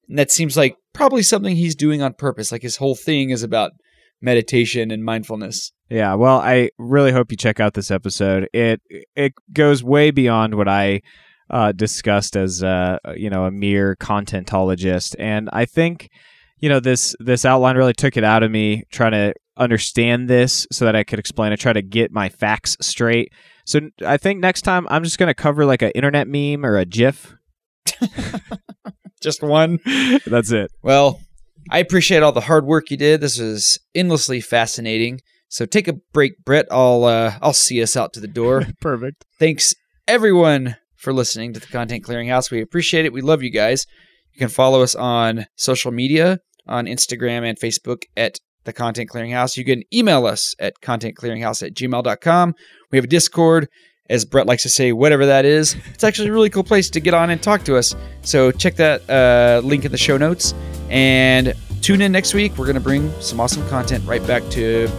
And that seems like probably something he's doing on purpose. Like his whole thing is about meditation and mindfulness. Yeah, well, I really hope you check out this episode. It it goes way beyond what I uh, discussed as uh, you know a mere contentologist, and I think you know this this outline really took it out of me trying to understand this so that I could explain it, try to get my facts straight. So I think next time I'm just going to cover like an internet meme or a GIF. Just one. That's it. Well, I appreciate all the hard work you did. This was endlessly fascinating. So take a break, Brett. I'll uh, I'll see us out to the door. Perfect. Thanks everyone for listening to the Content Clearinghouse. We appreciate it. We love you guys. You can follow us on social media on Instagram and Facebook at the Content Clearinghouse. You can email us at contentclearinghouse at gmail.com. We have a Discord, as Brett likes to say, whatever that is. It's actually a really cool place to get on and talk to us. So check that uh, link in the show notes and tune in next week. We're going to bring some awesome content right back to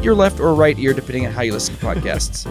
your left or right ear, depending on how you listen to podcasts.